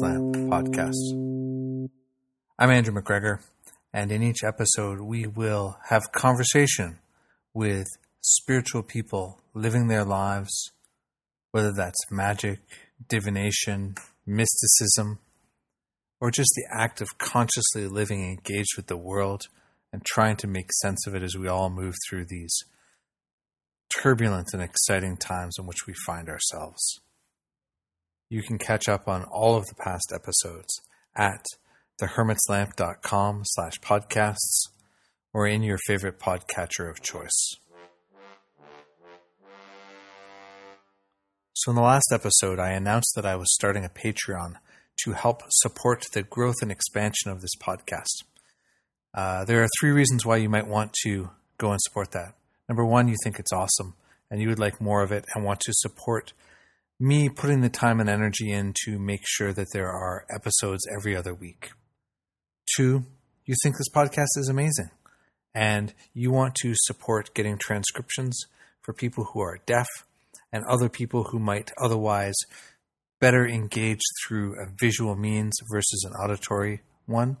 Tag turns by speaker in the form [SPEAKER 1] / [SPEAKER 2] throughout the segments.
[SPEAKER 1] the podcast. I'm Andrew McGregor, and in each episode, we will have conversation with spiritual people living their lives, whether that's magic, divination, mysticism, or just the act of consciously living engaged with the world and trying to make sense of it as we all move through these turbulent and exciting times in which we find ourselves. You can catch up on all of the past episodes at thehermitslamp.com slash podcasts or in your favorite podcatcher of choice. So, in the last episode, I announced that I was starting a Patreon to help support the growth and expansion of this podcast. Uh, there are three reasons why you might want to go and support that. Number one, you think it's awesome and you would like more of it and want to support me putting the time and energy in to make sure that there are episodes every other week. Two, you think this podcast is amazing and you want to support getting transcriptions for people who are deaf and other people who might otherwise better engage through a visual means versus an auditory one.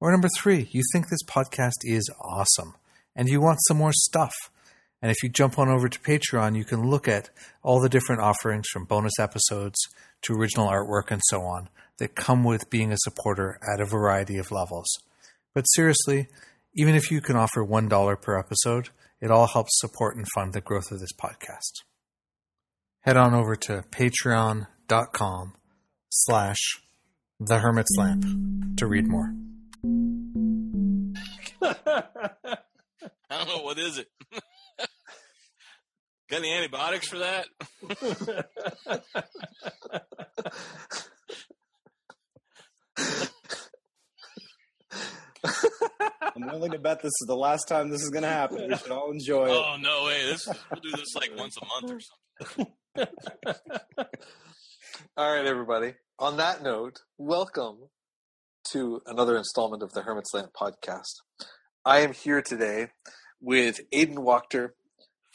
[SPEAKER 1] Or number three, you think this podcast is awesome and you want some more stuff and if you jump on over to Patreon, you can look at all the different offerings from bonus episodes to original artwork and so on that come with being a supporter at a variety of levels. But seriously, even if you can offer $1 per episode, it all helps support and fund the growth of this podcast. Head on over to patreon.com slash the hermit's lamp to read more.
[SPEAKER 2] I don't know what is it. Got any antibiotics for that?
[SPEAKER 3] I'm willing to bet this is the last time this is going to happen. We should all enjoy it.
[SPEAKER 2] Oh no way! This we'll do this like once a month or something.
[SPEAKER 4] all right, everybody. On that note, welcome to another installment of the Hermit's Lamp podcast. I am here today with Aidan Wachter,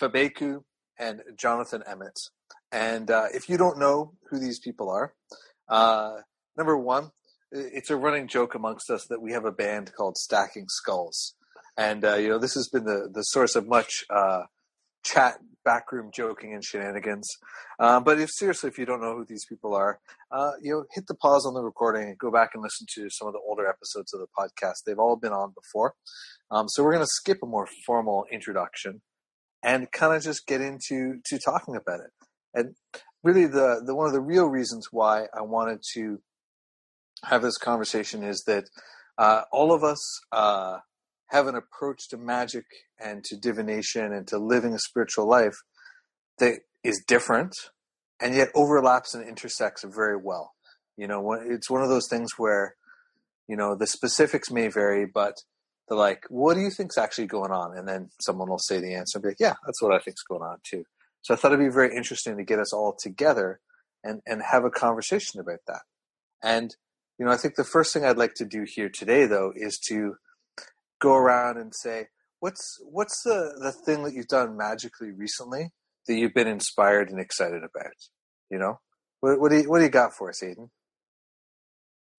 [SPEAKER 4] Fabeku, and Jonathan Emmett. And uh, if you don't know who these people are, uh, number one, it's a running joke amongst us that we have a band called Stacking Skulls, and uh, you know this has been the the source of much uh, chat, backroom joking, and shenanigans. Uh, but if seriously, if you don't know who these people are, uh, you know, hit the pause on the recording and go back and listen to some of the older episodes of the podcast. They've all been on before, um, so we're going to skip a more formal introduction and kind of just get into to talking about it. And really, the the one of the real reasons why I wanted to have this conversation is that uh, all of us uh, have an approach to magic and to divination and to living a spiritual life that is different and yet overlaps and intersects very well. You know, it's one of those things where you know the specifics may vary, but they're like, what do you think's actually going on? And then someone will say the answer and be like, yeah, that's what I think's going on too. So I thought it'd be very interesting to get us all together and, and have a conversation about that. And, you know, I think the first thing I'd like to do here today though is to go around and say, what's, what's the, the thing that you've done magically recently that you've been inspired and excited about? You know, what, what do you, what do you got for us, Aidan?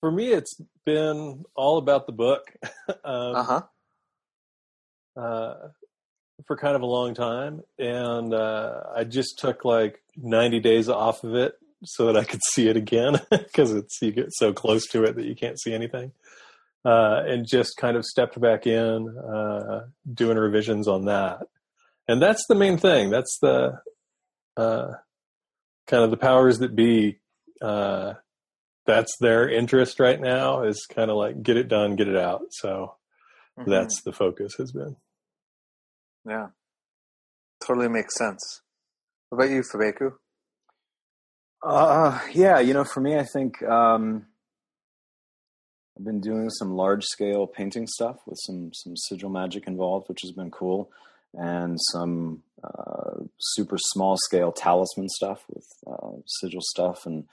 [SPEAKER 5] For me, it's been all about the book.
[SPEAKER 4] um, uh-huh.
[SPEAKER 5] Uh, for kind of a long time, and uh, I just took like 90 days off of it so that I could see it again because it's you get so close to it that you can't see anything. Uh, and just kind of stepped back in, uh, doing revisions on that. And that's the main thing. That's the uh, kind of the powers that be uh, that's their interest right now is kind of like get it done, get it out. So mm-hmm. that's the focus has been.
[SPEAKER 4] Yeah. Totally makes sense. What about you, Fabeku?
[SPEAKER 3] Uh, yeah, you know, for me, I think um, I've been doing some large scale painting stuff with some some sigil magic involved, which has been cool, and some uh, super small scale talisman stuff with uh, sigil stuff and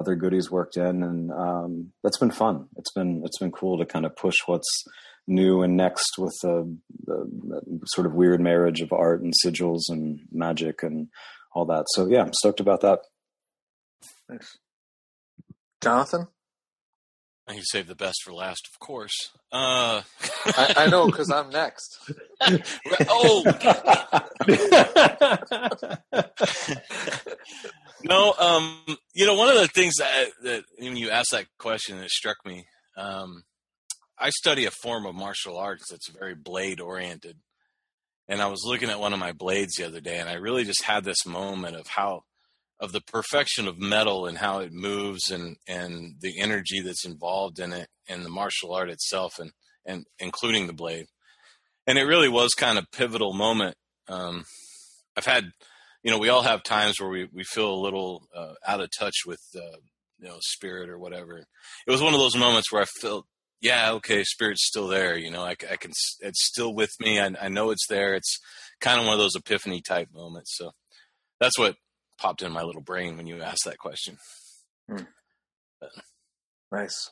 [SPEAKER 3] other goodies worked in, and um, that's been fun. It's been it's been cool to kind of push what's new and next with the, the, sort of weird marriage of art and sigils and magic and all that. So yeah, I'm stoked about that.
[SPEAKER 4] Thanks. Jonathan?
[SPEAKER 2] I you saved the best for last, of course. Uh,
[SPEAKER 4] I, I know because I'm next.
[SPEAKER 2] oh no, um, you know, one of the things that, that when you asked that question, it struck me. Um, I study a form of martial arts that's very blade oriented, and I was looking at one of my blades the other day, and I really just had this moment of how of the perfection of metal and how it moves and and the energy that's involved in it and the martial art itself and and including the blade and it really was kind of pivotal moment um, i've had you know we all have times where we, we feel a little uh, out of touch with uh, you know spirit or whatever it was one of those moments where i felt yeah okay spirit's still there you know i, I can it's still with me I, I know it's there it's kind of one of those epiphany type moments so that's what popped in my little brain when you asked that question.
[SPEAKER 4] Hmm. Nice,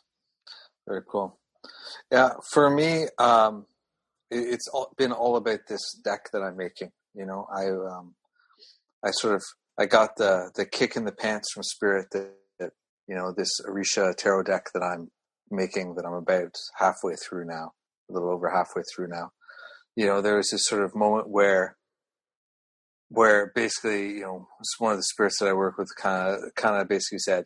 [SPEAKER 4] very cool. Yeah, for me, um, it, it's all, been all about this deck that I'm making. You know, I um, I sort of I got the the kick in the pants from Spirit that, that you know this Orisha tarot deck that I'm making that I'm about halfway through now, a little over halfway through now. You know, there was this sort of moment where where basically, you know, one of the spirits that I work with kind of kind of basically said,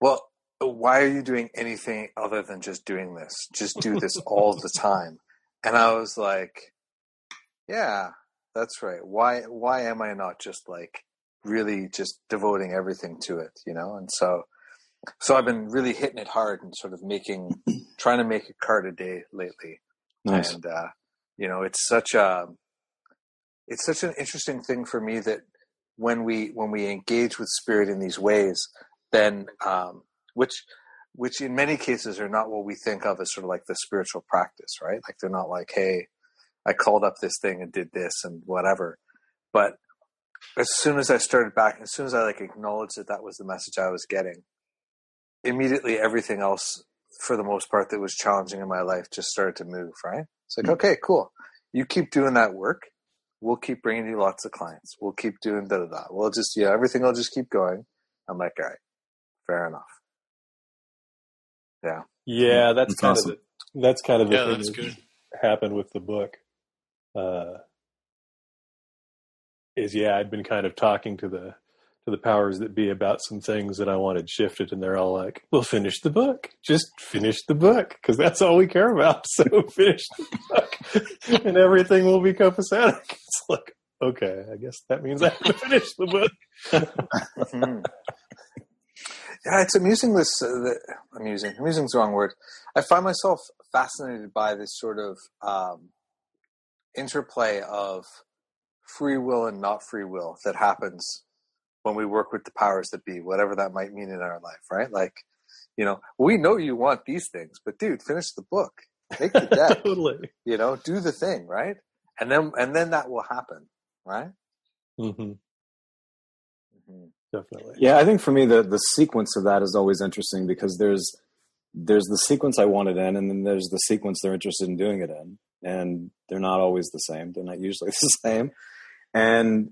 [SPEAKER 4] "Well, why are you doing anything other than just doing this? Just do this all the time." And I was like, "Yeah, that's right. Why why am I not just like really just devoting everything to it, you know?" And so so I've been really hitting it hard and sort of making trying to make a card a day lately. Nice. And uh, you know, it's such a it's such an interesting thing for me that when we when we engage with spirit in these ways, then um, which which in many cases are not what we think of as sort of like the spiritual practice, right? Like they're not like, hey, I called up this thing and did this and whatever. But as soon as I started back, as soon as I like acknowledged that that was the message I was getting, immediately everything else, for the most part, that was challenging in my life just started to move. Right? It's like, mm-hmm. okay, cool. You keep doing that work, we'll keep bringing you lots of clients. We'll keep doing da da da. We'll just, yeah, everything will just keep going. I'm like, all right, fair enough. Yeah.
[SPEAKER 5] Yeah, that's, that's kind awesome. of the, that's kind of the
[SPEAKER 2] yeah,
[SPEAKER 5] thing
[SPEAKER 2] that's
[SPEAKER 5] that
[SPEAKER 2] good.
[SPEAKER 5] happened with the book. Uh, is yeah, I'd been kind of talking to the to the powers that be about some things that I wanted shifted, and they're all like, "We'll finish the book. Just finish the book, because that's all we care about. So finish the book, and everything will be copacetic." It's like, okay, I guess that means I have to finish the book.
[SPEAKER 4] Yeah, it's amusing. This uh, the, amusing. Amusing is the wrong word. I find myself fascinated by this sort of um, interplay of free will and not free will that happens when we work with the powers that be, whatever that might mean in our life, right? Like, you know, we know you want these things, but dude, finish the book, make the deck,
[SPEAKER 5] totally.
[SPEAKER 4] you know, do the thing, right? And then, and then that will happen, right?
[SPEAKER 5] Mm-hmm. Mm-hmm. Definitely.
[SPEAKER 3] Yeah, I think for me the the sequence of that is always interesting because there's there's the sequence I want it in, and then there's the sequence they're interested in doing it in, and they're not always the same. They're not usually the same, and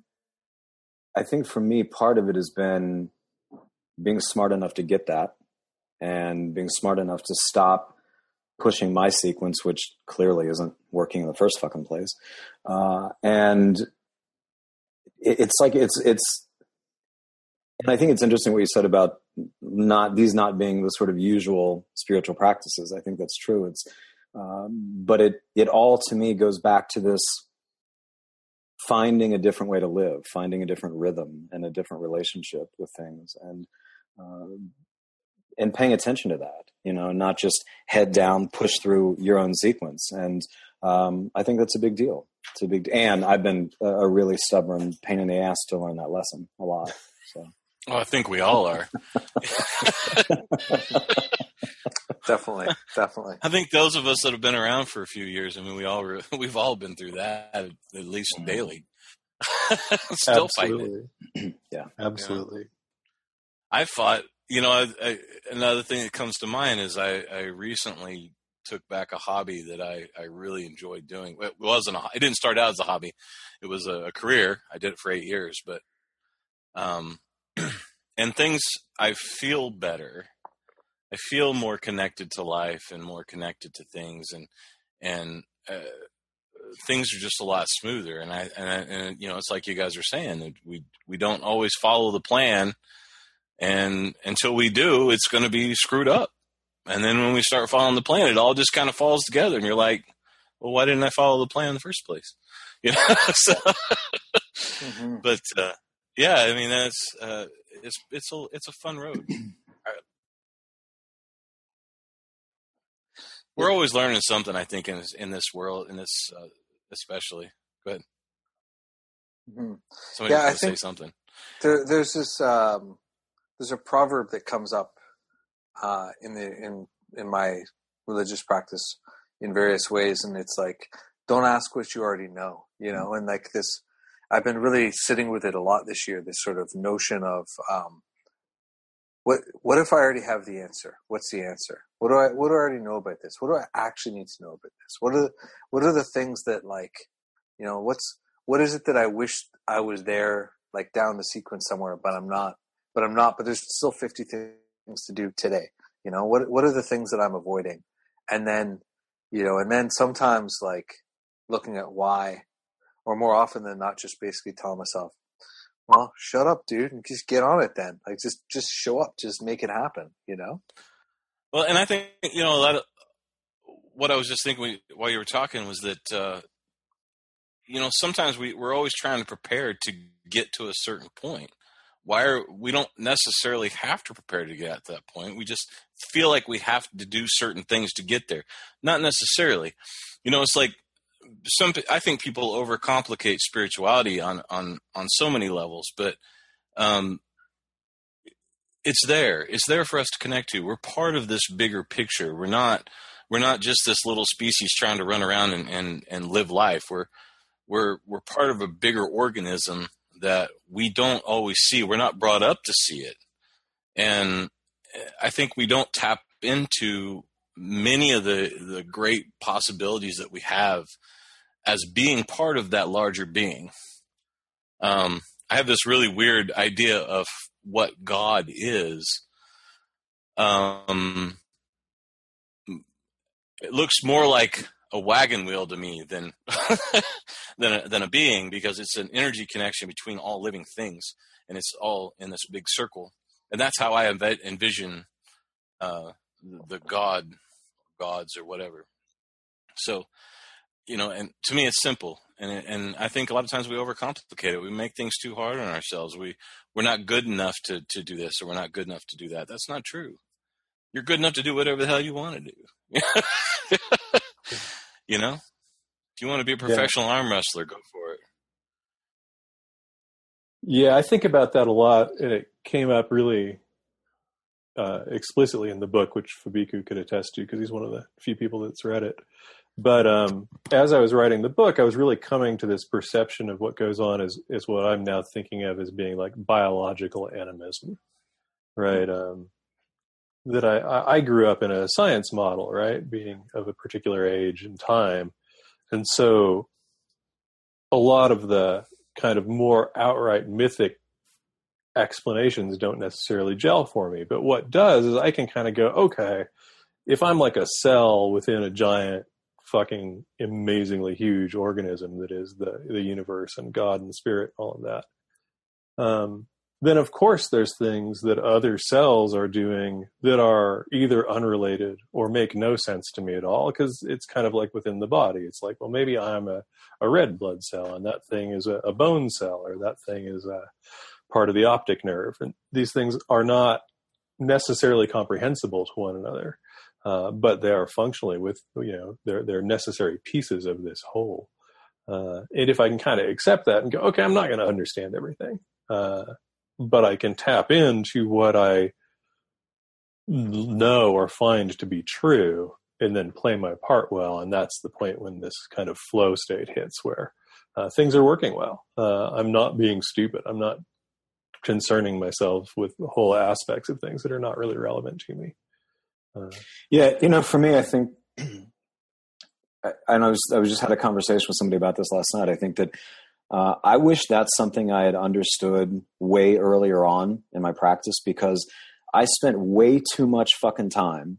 [SPEAKER 3] I think for me, part of it has been being smart enough to get that and being smart enough to stop pushing my sequence, which clearly isn't working in the first fucking place. Uh, and it, it's like, it's, it's, and I think it's interesting what you said about not these not being the sort of usual spiritual practices. I think that's true. It's, um, but it, it all to me goes back to this finding a different way to live, finding a different rhythm and a different relationship with things, and uh, and paying attention to that. You know, not just head down, push through your own sequence. And um, I think that's a big deal. It's a big, and I've been a really stubborn pain in the ass to learn that lesson a lot. So.
[SPEAKER 2] Oh, I think we all are.
[SPEAKER 4] definitely, definitely.
[SPEAKER 2] I think those of us that have been around for a few years, I mean, we all re- we've all been through that at least mm-hmm. daily. Still
[SPEAKER 5] absolutely.
[SPEAKER 3] fighting. yeah,
[SPEAKER 5] absolutely.
[SPEAKER 2] I fought. You know, I, I, another thing that comes to mind is I, I recently took back a hobby that I, I really enjoyed doing. It wasn't a, it didn't start out as a hobby. It was a, a career. I did it for eight years, but, um, and things I feel better. I feel more connected to life and more connected to things, and and uh, things are just a lot smoother. And I and, I, and you know, it's like you guys are saying we we don't always follow the plan, and until we do, it's going to be screwed up. And then when we start following the plan, it all just kind of falls together, and you're like, well, why didn't I follow the plan in the first place? You know, so, mm-hmm. but uh, yeah, I mean that's uh, it's it's a it's a fun road. We're always learning something, I think, in this, in this world, in this uh, especially. Go ahead. Mm-hmm. Somebody yeah, I think say something.
[SPEAKER 4] There, there's this um, there's a proverb that comes up uh, in the in in my religious practice in various ways, and it's like, don't ask what you already know, you know, and like this. I've been really sitting with it a lot this year. This sort of notion of um, what what if I already have the answer? What's the answer? What do I what do I already know about this? What do I actually need to know about this? What are the, what are the things that like you know what's what is it that I wish I was there like down the sequence somewhere, but I'm not. But I'm not. But there's still 50 things to do today. You know what what are the things that I'm avoiding? And then you know, and then sometimes like looking at why, or more often than not, just basically telling myself, well, shut up, dude, and just get on it then. Like just just show up, just make it happen, you know?
[SPEAKER 2] Well, and I think, you know, a lot of what I was just thinking while you were talking was that uh, you know, sometimes we, we're always trying to prepare to get to a certain point. Why are we don't necessarily have to prepare to get at that point. We just feel like we have to do certain things to get there. Not necessarily. You know, it's like some I think people overcomplicate spirituality on on on so many levels, but um, it's there. It's there for us to connect to. We're part of this bigger picture. We're not we're not just this little species trying to run around and and, and live life. We're we're we're part of a bigger organism that we don't always see. We're not brought up to see it, and I think we don't tap into many of the the great possibilities that we have as being part of that larger being. Um, I have this really weird idea of what God is. Um, it looks more like a wagon wheel to me than than a, than a being because it's an energy connection between all living things and it's all in this big circle and that's how I envision uh, the God gods or whatever. So you know, and to me, it's simple. And and I think a lot of times we overcomplicate it. We make things too hard on ourselves. We we're not good enough to to do this, or we're not good enough to do that. That's not true. You're good enough to do whatever the hell you want to do. you know, if you want to be a professional yeah. arm wrestler, go for it.
[SPEAKER 5] Yeah, I think about that a lot, and it came up really uh, explicitly in the book, which Fabeku could attest to because he's one of the few people that's read it. But um, as I was writing the book, I was really coming to this perception of what goes on is is what I'm now thinking of as being like biological animism, right? Um, that I, I grew up in a science model, right, being of a particular age and time, and so a lot of the kind of more outright mythic explanations don't necessarily gel for me. But what does is I can kind of go, okay, if I'm like a cell within a giant fucking amazingly huge organism that is the the universe and God and the spirit, all of that. Um, then of course there's things that other cells are doing that are either unrelated or make no sense to me at all because it's kind of like within the body. It's like well maybe i'm a, a red blood cell and that thing is a, a bone cell or that thing is a part of the optic nerve. And these things are not necessarily comprehensible to one another uh, but they are functionally with you know they're they're necessary pieces of this whole. Uh, and if I can kind of accept that and go, okay, I'm not going to understand everything, uh, but I can tap into what I know or find to be true, and then play my part well. And that's the point when this kind of flow state hits, where uh, things are working well. Uh, I'm not being stupid. I'm not concerning myself with whole aspects of things that are not really relevant to me.
[SPEAKER 3] Yeah, you know, for me, I think, and I was I was just had a conversation with somebody about this last night. I think that Uh, I wish that's something I had understood way earlier on in my practice because I spent way too much fucking time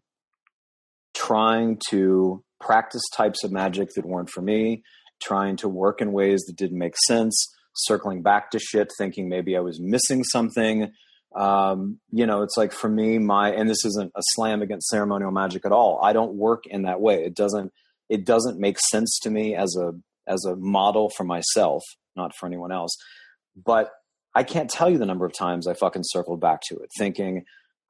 [SPEAKER 3] trying to practice types of magic that weren't for me, trying to work in ways that didn't make sense, circling back to shit, thinking maybe I was missing something. Um, you know, it's like for me, my and this isn't a slam against ceremonial magic at all. I don't work in that way. It doesn't it doesn't make sense to me as a as a model for myself, not for anyone else. But I can't tell you the number of times I fucking circled back to it, thinking,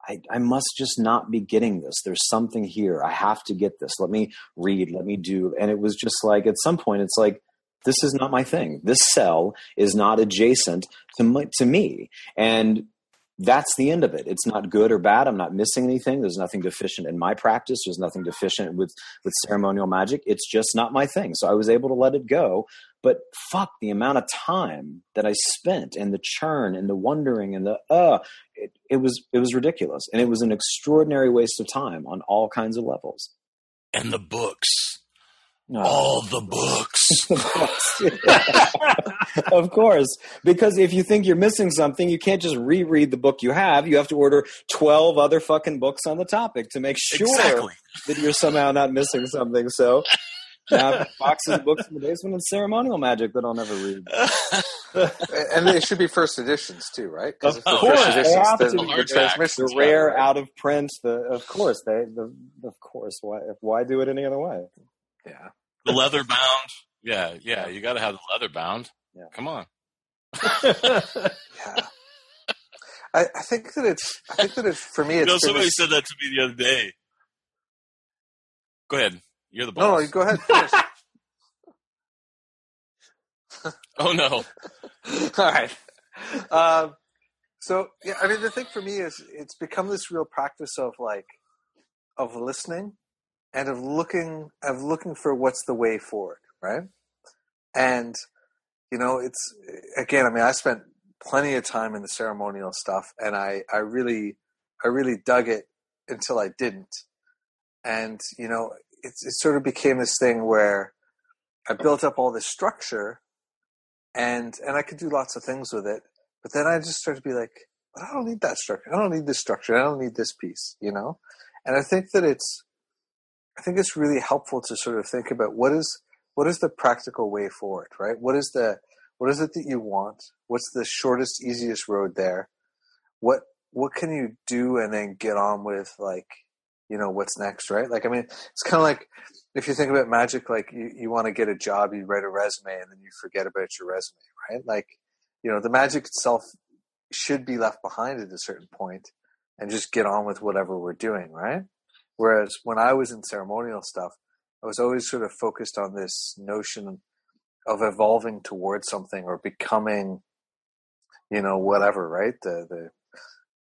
[SPEAKER 3] I, I must just not be getting this. There's something here. I have to get this. Let me read. Let me do. And it was just like at some point, it's like this is not my thing. This cell is not adjacent to my, to me, and that's the end of it. It's not good or bad. I'm not missing anything. There's nothing deficient in my practice. There's nothing deficient with with ceremonial magic. It's just not my thing. So I was able to let it go. But fuck the amount of time that I spent and the churn and the wondering and the uh it, it was it was ridiculous. And it was an extraordinary waste of time on all kinds of levels.
[SPEAKER 2] And the books.
[SPEAKER 3] No.
[SPEAKER 2] All the books.
[SPEAKER 3] of course, because if you think you're missing something, you can't just reread the book you have. You have to order 12 other fucking books on the topic to make sure
[SPEAKER 2] Exactly.
[SPEAKER 3] that you're somehow not missing something. So, I have boxes of books in the basement and ceremonial magic that I'll never read.
[SPEAKER 4] and they should be first editions too, right? Because
[SPEAKER 3] Of
[SPEAKER 4] if
[SPEAKER 3] course,
[SPEAKER 4] first
[SPEAKER 3] they
[SPEAKER 4] editions,
[SPEAKER 3] have to
[SPEAKER 4] the
[SPEAKER 3] be.
[SPEAKER 2] Hardback.
[SPEAKER 4] transmission's
[SPEAKER 3] The rare,
[SPEAKER 4] right?
[SPEAKER 3] out of print. The of course they. The, of course, why why do it any other way?
[SPEAKER 4] Yeah.
[SPEAKER 2] The leather bound. Yeah, yeah. You got to have the leather bound.
[SPEAKER 3] Yeah.
[SPEAKER 2] Come on.
[SPEAKER 4] Yeah. I, I think that it's. I think that it's for me.
[SPEAKER 2] You know, somebody
[SPEAKER 4] this-
[SPEAKER 2] said that to me the other day. Go ahead. You're the boss.
[SPEAKER 4] no, go ahead.
[SPEAKER 2] Oh no.
[SPEAKER 4] All right. Um, so yeah, I mean, the thing for me is it's become this real practice of like of listening and of looking of looking for what's the way forward, right? And you know, it's again. I mean, I spent plenty of time in the ceremonial stuff, and I I really I really dug it until I didn't, and you know, it, it sort of became this thing where I built up all this structure and and I could do lots of things with it. But then I just started to be like, but I don't need that structure. I don't need this structure. I don't need this piece, you know. And I think that it's, I think it's really helpful to sort of think about what is what is the practical way forward, right? What is the what is it that you want? What's the shortest, easiest road there? What what can you do and then get on with like you know what's next right like i mean it's kind of like if you think about magic like you, you want to get a job you write a resume and then you forget about your resume right like you know the magic itself should be left behind at a certain point and just get on with whatever we're doing right whereas when i was in ceremonial stuff i was always sort of focused on this notion of evolving towards something or becoming you know whatever right? The the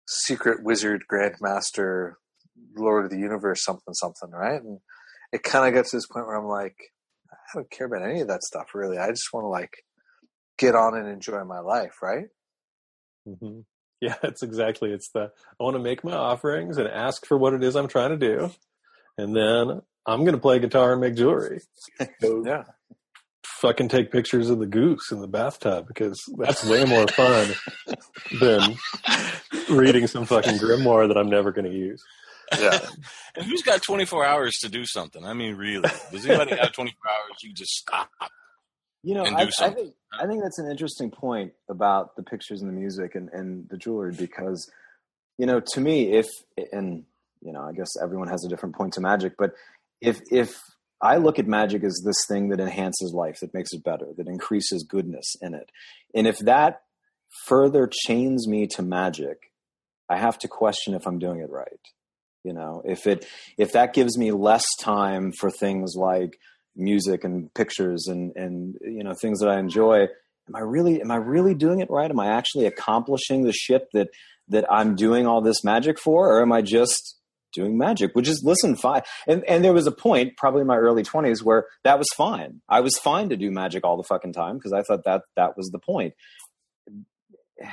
[SPEAKER 4] secret wizard grandmaster lord of the universe something something right? And it kind of gets to this point where i'm like i don't care about any of that stuff really. I just want to like get on and enjoy my life right?
[SPEAKER 5] Hmm Yeah, it's exactly. It's the I want to make my offerings and ask for what it is I'm trying to do, and then I'm going to play guitar and make jewelry. Go
[SPEAKER 4] yeah
[SPEAKER 5] fucking take pictures of the goose in the bathtub because that's way more fun than reading some fucking grimoire that I'm never going to use.
[SPEAKER 4] yeah
[SPEAKER 2] And who's got 24 hours to do something? I mean, really? Does anybody have 24 hours? You just stop.
[SPEAKER 3] You know, I, I think I think that's an interesting point about the pictures and the music and, and the jewelry because, you know, to me, if and you know, I guess everyone has a different point to magic, but if if I look at magic as this thing that enhances life, that makes it better, that increases goodness in it, and if that further chains me to magic, I have to question if I'm doing it right. You know, if it if that gives me less time for things like music and pictures and and you know things that I enjoy. Am I really am I really doing it right? Am I actually accomplishing the shit that that I'm doing all this magic for, or am I just doing magic? Which is listen, fine. And and there was a point, probably in my early twenties, where that was fine. I was fine to do magic all the fucking time because I thought that that was the point.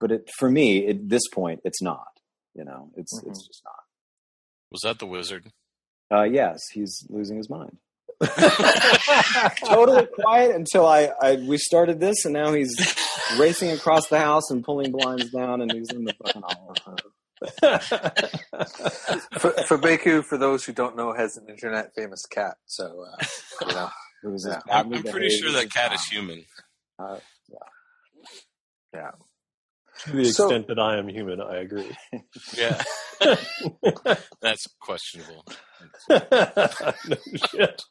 [SPEAKER 3] But it, for me, at this point, it's not. You know, it's
[SPEAKER 4] Mhm.
[SPEAKER 3] it's just not.
[SPEAKER 2] Was that the wizard?
[SPEAKER 3] Uh, yes, he's losing his mind. totally quiet until I, I we started this, and now he's racing across the house and pulling blinds down, and he's in the fucking
[SPEAKER 4] for, Fabeku, for those who don't know, has an internet famous cat. So uh, you know,
[SPEAKER 3] It was
[SPEAKER 4] Yeah.
[SPEAKER 2] I'm, I'm pretty sure that cat is human.
[SPEAKER 3] Uh,
[SPEAKER 4] yeah.
[SPEAKER 5] to the
[SPEAKER 4] So-
[SPEAKER 5] extent that I am human, I agree.
[SPEAKER 2] Yeah, that's questionable.
[SPEAKER 5] no shit.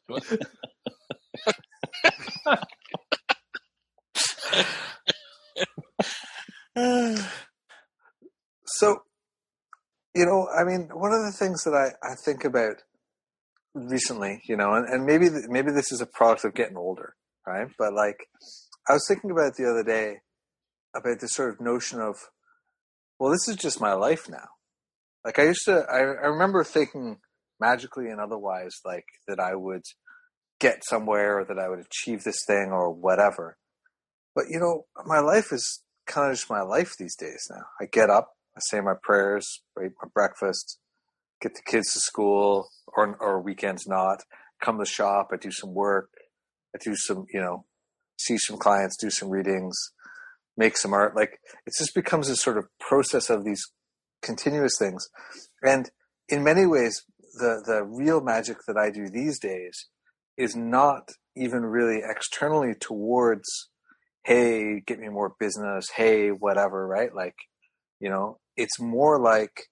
[SPEAKER 4] So, you know, I mean, one of the things that I, I think about recently, you know, and, and maybe th- maybe this is a product of getting older, right? But like, I was thinking about it the other day about this sort of notion of, well, this is just my life now. Like I used to, I, I remember thinking magically and otherwise, like that I would get somewhere or that I would achieve this thing or whatever. But you know, my life is kind of just my life these days now. I get up, I say my prayers, eat my breakfast, get the kids to school, or or weekends not. Come to the shop, I do some work, I do some, you know, see some clients, do some readings, make some art. Like it just becomes this sort of process of these continuous things. And in many ways, the the real magic that I do these days is not even really externally towards hey, get me more business, hey, whatever, right? Like, you know, it's more like,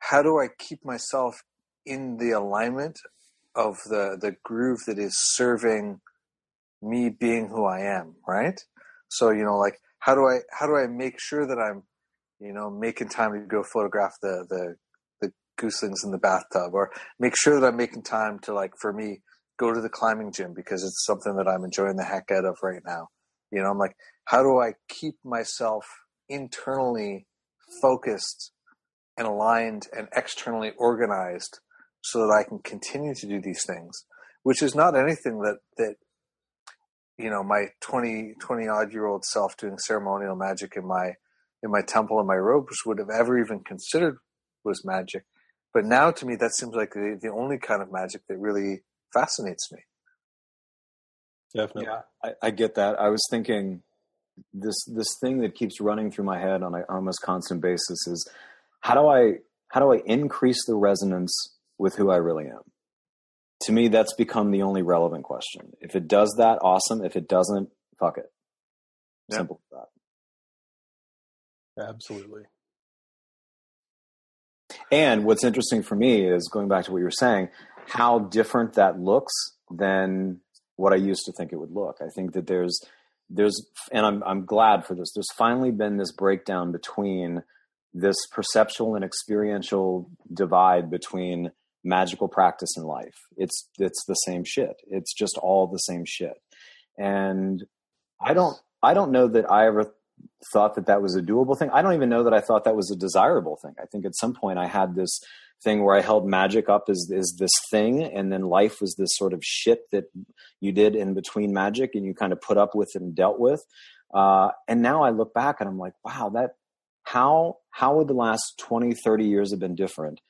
[SPEAKER 4] how do I keep myself in the alignment of the, the groove that is serving me being who I am, right? So, you know, like, how do I, how do I make sure that I'm, you know, making time to go photograph the, the, the gooselings in the bathtub or make sure that I'm making time to like, for me, go to the climbing gym because it's something that I'm enjoying the heck out of right now. You know, I'm like, how do I keep myself internally focused and aligned and externally organized so that I can continue to do these things, which is not anything that, that, you know, my 20, 20 odd year old self doing ceremonial magic in my, in my temple and my robes would have ever even considered was magic. But now to me, that seems like the, the only kind of magic that really fascinates me.
[SPEAKER 5] Definitely.
[SPEAKER 3] Yeah, I, I get that. I was thinking this this thing that keeps running through my head on an almost constant basis is how do I how do I increase the resonance with who I really am? To me, that's become the only relevant question. If it does that, awesome. If it doesn't, fuck it.
[SPEAKER 4] Yeah.
[SPEAKER 3] Simple as that.
[SPEAKER 5] Absolutely.
[SPEAKER 3] And what's interesting for me is going back to what you were saying, how different that looks than what I used to think it would look. I think that there's there's and I'm I'm glad for this. There's finally been this breakdown between this perceptual and experiential divide between magical practice and life. It's it's the same shit. It's just all the same shit. And I don't I don't know that I ever thought that that was a doable thing. I don't even know that I thought that was a desirable thing. I think at some point I had this thing where I held magic up as is this thing, and then life was this sort of shit that you did in between magic, and you kind of put up with and dealt with. Uh, and now I look back and I'm like, wow, that how how would the last 20, 30 years have been different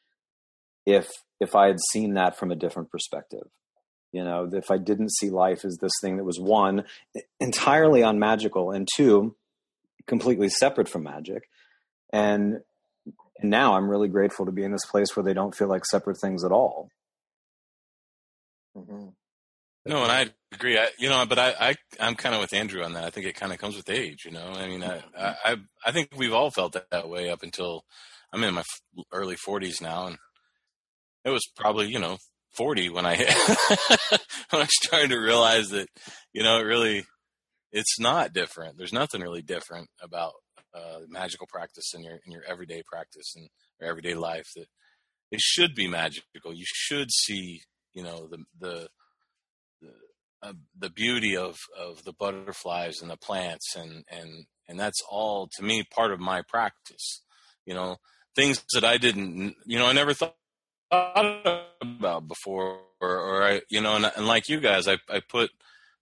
[SPEAKER 3] if if I had seen that from a different perspective? You know, if I didn't see life as this thing that was one entirely unmagical, and two completely separate from magic, and and now I'm really grateful to be in this place where they don't feel like separate things at all.
[SPEAKER 4] Mm-hmm.
[SPEAKER 2] No, and I agree. I, you know, but I, I, I'm kind of with Andrew on that. I think it kind of comes with age. You know, I mean, I, I, I- I think we've all felt that, that way up until I'm in my early 40s now, and it was probably you know 40 when I when I started to realize that you know it really it's not different. There's nothing really different about uh, magical practice in your in your everyday practice and your everyday life. That it should be magical. You should see you know the the the, uh, the beauty of of the butterflies and the plants and and and that's all to me part of my practice you know things that i didn't you know i never thought about before or, or i you know and, and like you guys I, I put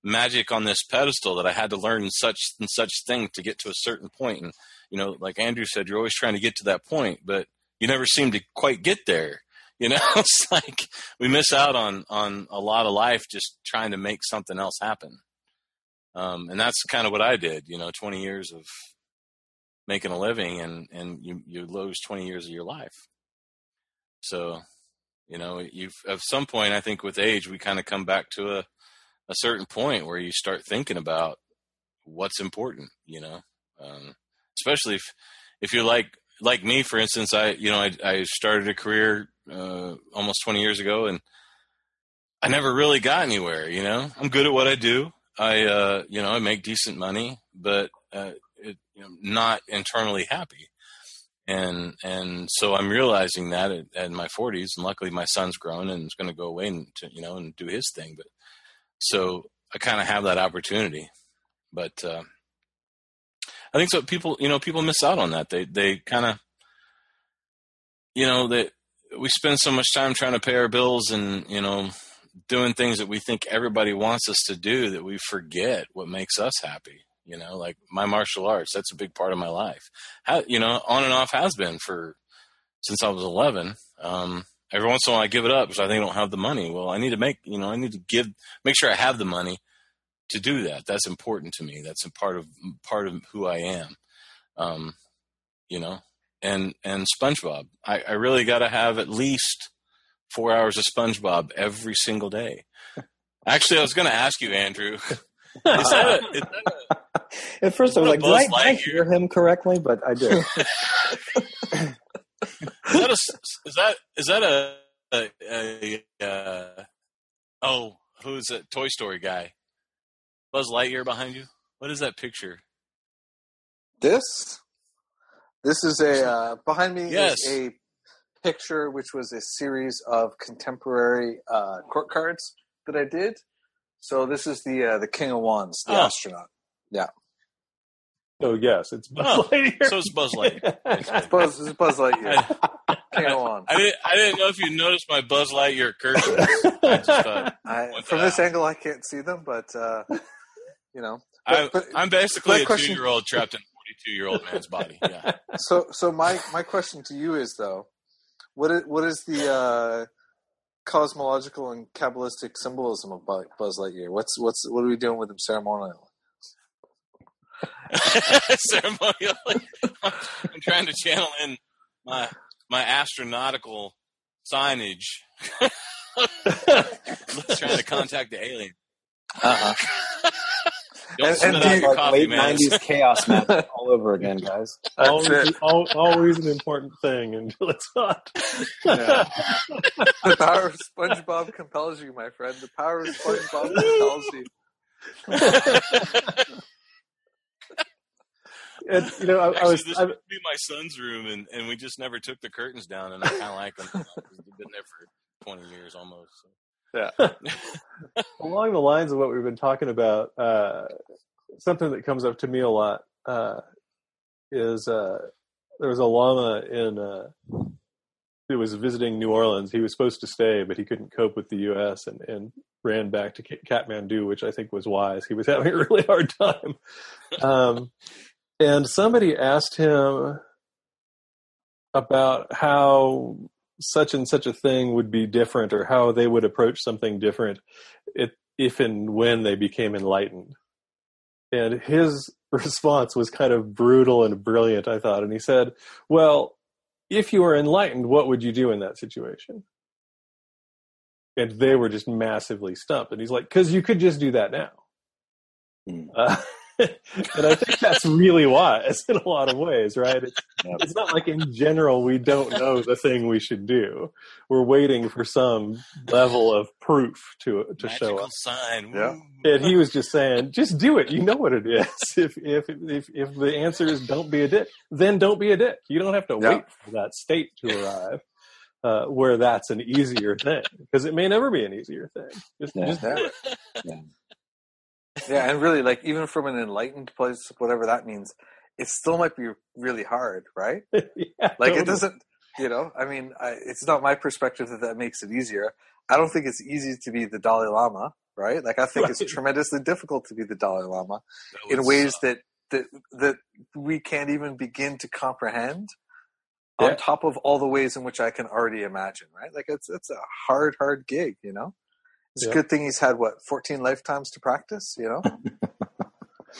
[SPEAKER 2] magic on this pedestal that i had to learn such and such thing to get to a certain point and you know like andrew said you're always trying to get to that point but you never seem to quite get there You know, it's like we miss out on on a lot of life just trying to make something else happen. Um, and that's kind of what I did. You know, 20 years of making a living, and and you you lose 20 years of your life. So, you know, you've at some point, I think with age, we kind of come back to a a certain point where you start thinking about what's important. You know, um, especially if if you're like like me, for instance, I you know I, I started a career uh, almost 20 years ago, and I never really got anywhere. You know, I'm good at what I do. I uh, you know I make decent money, but uh, it, you know, not internally happy. And and so I'm realizing that at, my 40s, and luckily my son's grown and is going to go away and to, you know and do his thing. But so I kind of have that opportunity, but uh, I think so. People, you know, people miss out on that. They they kind of, you know, that we spend so much time trying to pay our bills and you know doing things that we think everybody wants us to do that we forget what makes us happy. You know, like my martial arts, that's a big part of my life. How, you know, on and off has been for since I was 11. Um, every once in a while I give it up because I think I don't have the money. Well, I need to make, you know, I need to give, make sure I have the money to do that. That's important to me. That's a part of part of who I am. Um, you know, and and SpongeBob. I, I really got to have at least four hours of SpongeBob every single day. Actually, I was going to ask you, Andrew. Is that a, is that a,
[SPEAKER 3] At first, I was like, did I, did I hear him correctly? But I did.
[SPEAKER 2] is that a is that is that a, a, a uh, oh who's that Toy Story guy? Buzz Lightyear behind you. What is that picture?
[SPEAKER 4] This, this is a uh, behind me
[SPEAKER 2] Yes.
[SPEAKER 4] is a picture which was a series of contemporary uh, court cards that I did. So this is the uh, the King of Wands, the
[SPEAKER 2] Oh.
[SPEAKER 4] astronaut.
[SPEAKER 5] Oh yes, it's Buzz
[SPEAKER 2] Oh,
[SPEAKER 5] Lightyear.
[SPEAKER 2] So it's Buzz Lightyear.
[SPEAKER 4] It's Buzz, this is Buzz Lightyear, King of Wands.
[SPEAKER 2] I didn't. I didn't know if you noticed my Buzz Lightyear curtains. I just thought
[SPEAKER 4] I, from
[SPEAKER 2] the-
[SPEAKER 4] this angle, I can't see them, but uh, you know.
[SPEAKER 2] I,
[SPEAKER 4] But, but
[SPEAKER 2] I'm basically a
[SPEAKER 4] question-
[SPEAKER 2] two-year-old trapped in a 42-year-old man's body. Yeah.
[SPEAKER 4] so, so my my question to you is though, what is what is the uh, cosmological and kabbalistic symbolism of Buzz Lightyear? What's what's what are we doing with him ceremonially?
[SPEAKER 2] Ceremonially, I'm trying to channel in my my astronautical signage, trying to contact the alien.
[SPEAKER 4] Uh-huh. And-
[SPEAKER 2] spit
[SPEAKER 4] and
[SPEAKER 2] out
[SPEAKER 4] do you-
[SPEAKER 2] your
[SPEAKER 3] like
[SPEAKER 2] coffee,
[SPEAKER 3] late
[SPEAKER 2] man.
[SPEAKER 3] '90s chaos magic all over again, guys.
[SPEAKER 5] always,
[SPEAKER 4] it.
[SPEAKER 5] always an important thing until it's not.
[SPEAKER 4] Yeah. the power of SpongeBob compels you, my friend. The power of SpongeBob compels you.
[SPEAKER 5] And, you know, I, I was.
[SPEAKER 2] this
[SPEAKER 5] I,
[SPEAKER 2] would be my son's room, and, and we just never took the curtains down, and I kind of like them. They've been there for 20 years almost. So.
[SPEAKER 5] along the lines of what we've been talking about, uh, something that comes up to me a lot uh, is uh, there was a lama in uh, who was visiting New Orleans. He was supposed to stay, but he couldn't cope with the U.S. and, and ran back to Ka- Kathmandu, which I think was wise. He was having a really hard time. Um, and somebody asked him about how such and such a thing would be different or how they would approach something different if, if and when they became enlightened. And his response was kind of brutal and brilliant, I thought. And he said, Well, if you were enlightened, what would you do in that situation? And they were just massively stumped. And he's like, Because you could just do that now.
[SPEAKER 3] Hmm.
[SPEAKER 5] Uh, and I think that's really wise in a lot of ways, right? It's,
[SPEAKER 3] Yep.
[SPEAKER 5] it's not like in general we don't know the thing we should do. We're waiting for some level of proof to to show
[SPEAKER 2] Magical
[SPEAKER 5] up.
[SPEAKER 2] sign.
[SPEAKER 4] Yeah.
[SPEAKER 5] And he was just saying, just do it. You know what it is. If if if if the answer is don't be a dick, then don't be a dick. You don't have to
[SPEAKER 4] Yeah.
[SPEAKER 5] wait for that state to arrive. Uh, where that's an easier thing because it may never be an easier thing. Just,
[SPEAKER 3] Yeah.
[SPEAKER 5] just do
[SPEAKER 4] Yeah.
[SPEAKER 5] it.
[SPEAKER 4] Yeah, and really, like even from an enlightened place, whatever that means, it still might be really hard, right?
[SPEAKER 5] yeah,
[SPEAKER 4] Like
[SPEAKER 5] totally.
[SPEAKER 4] it doesn't, you know. I mean, I, it's not my perspective that that makes it easier. I don't think it's easy to be the Dalai Lama, right? Like I think
[SPEAKER 5] Right.
[SPEAKER 4] it's tremendously difficult to be the Dalai Lama in ways
[SPEAKER 2] suck.
[SPEAKER 4] that that that we can't even begin to comprehend. on top of all the ways in which I can already imagine, right? Like it's it's a hard, hard gig, you know. It's
[SPEAKER 5] Yeah.
[SPEAKER 4] a good thing he's had what fourteen lifetimes to practice, you know.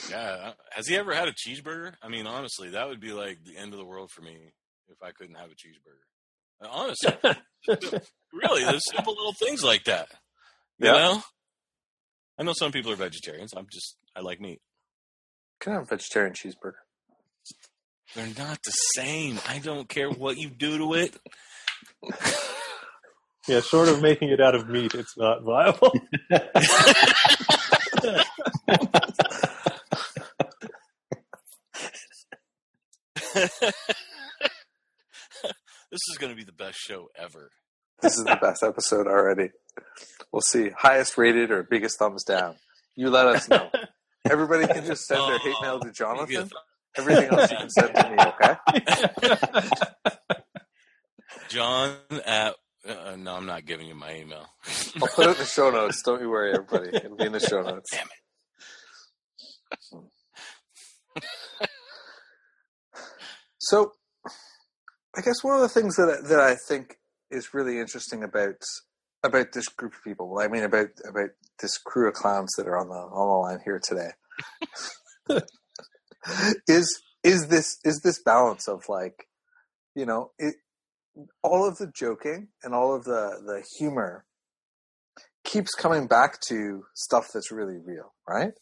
[SPEAKER 2] Yeah. Has he ever had a cheeseburger? I mean, honestly, that would be like the end of the world for me if I couldn't have a cheeseburger. Uh, Honestly, really, there's simple little things like that. You
[SPEAKER 4] Yeah.
[SPEAKER 2] know? I know some people are vegetarians. I'm just, I like meat.
[SPEAKER 4] Can I have a vegetarian cheeseburger?
[SPEAKER 2] They're not the same. I don't care what you do to it.
[SPEAKER 5] Yeah, short of making it out of meat, it's not viable.
[SPEAKER 2] this is going to be the best show ever.
[SPEAKER 4] This is the best episode already. We'll see. Highest rated or biggest thumbs down. You let us know. Everybody can just send their hate mail to Jonathan. Everything else you can send to me, okay?
[SPEAKER 2] John at. Uh, no, I'm not giving you my email.
[SPEAKER 4] I'll put it in the show notes. Don't you worry, everybody. It'll be in the show notes.
[SPEAKER 2] Damn it.
[SPEAKER 4] So, I guess one of the things that I, that I think is really interesting about about this group of people, well, I mean about about this crew of clowns that are on the on the line here today, is is this is this balance of like, you know, it all of the joking and all of the the humor keeps coming back to stuff that's really real, right?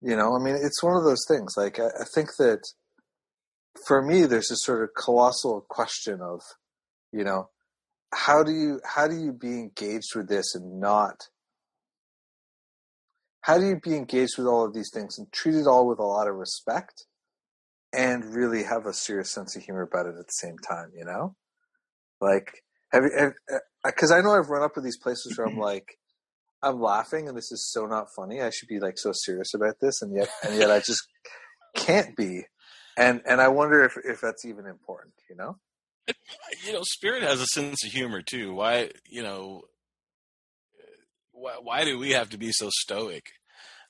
[SPEAKER 4] You know, I mean, it's one of those things. Like, I, I think that for me, there's this sort of colossal question of, you know, how do you how do you be engaged with this and not? How do you be engaged with all of these things and treat it all with a lot of respect, and really have a serious sense of humor about it at the same time? You know, like have you? Because uh, I know I've run up to these places where I'm mm-hmm. like, I'm laughing and this is so not funny. I should be like so serious about this, and yet and yet I just can't be. And and I wonder if if that's even important. You know.
[SPEAKER 2] you know, Spirit has a sense of humor too. Why, you know, why, why do we have to be so stoic?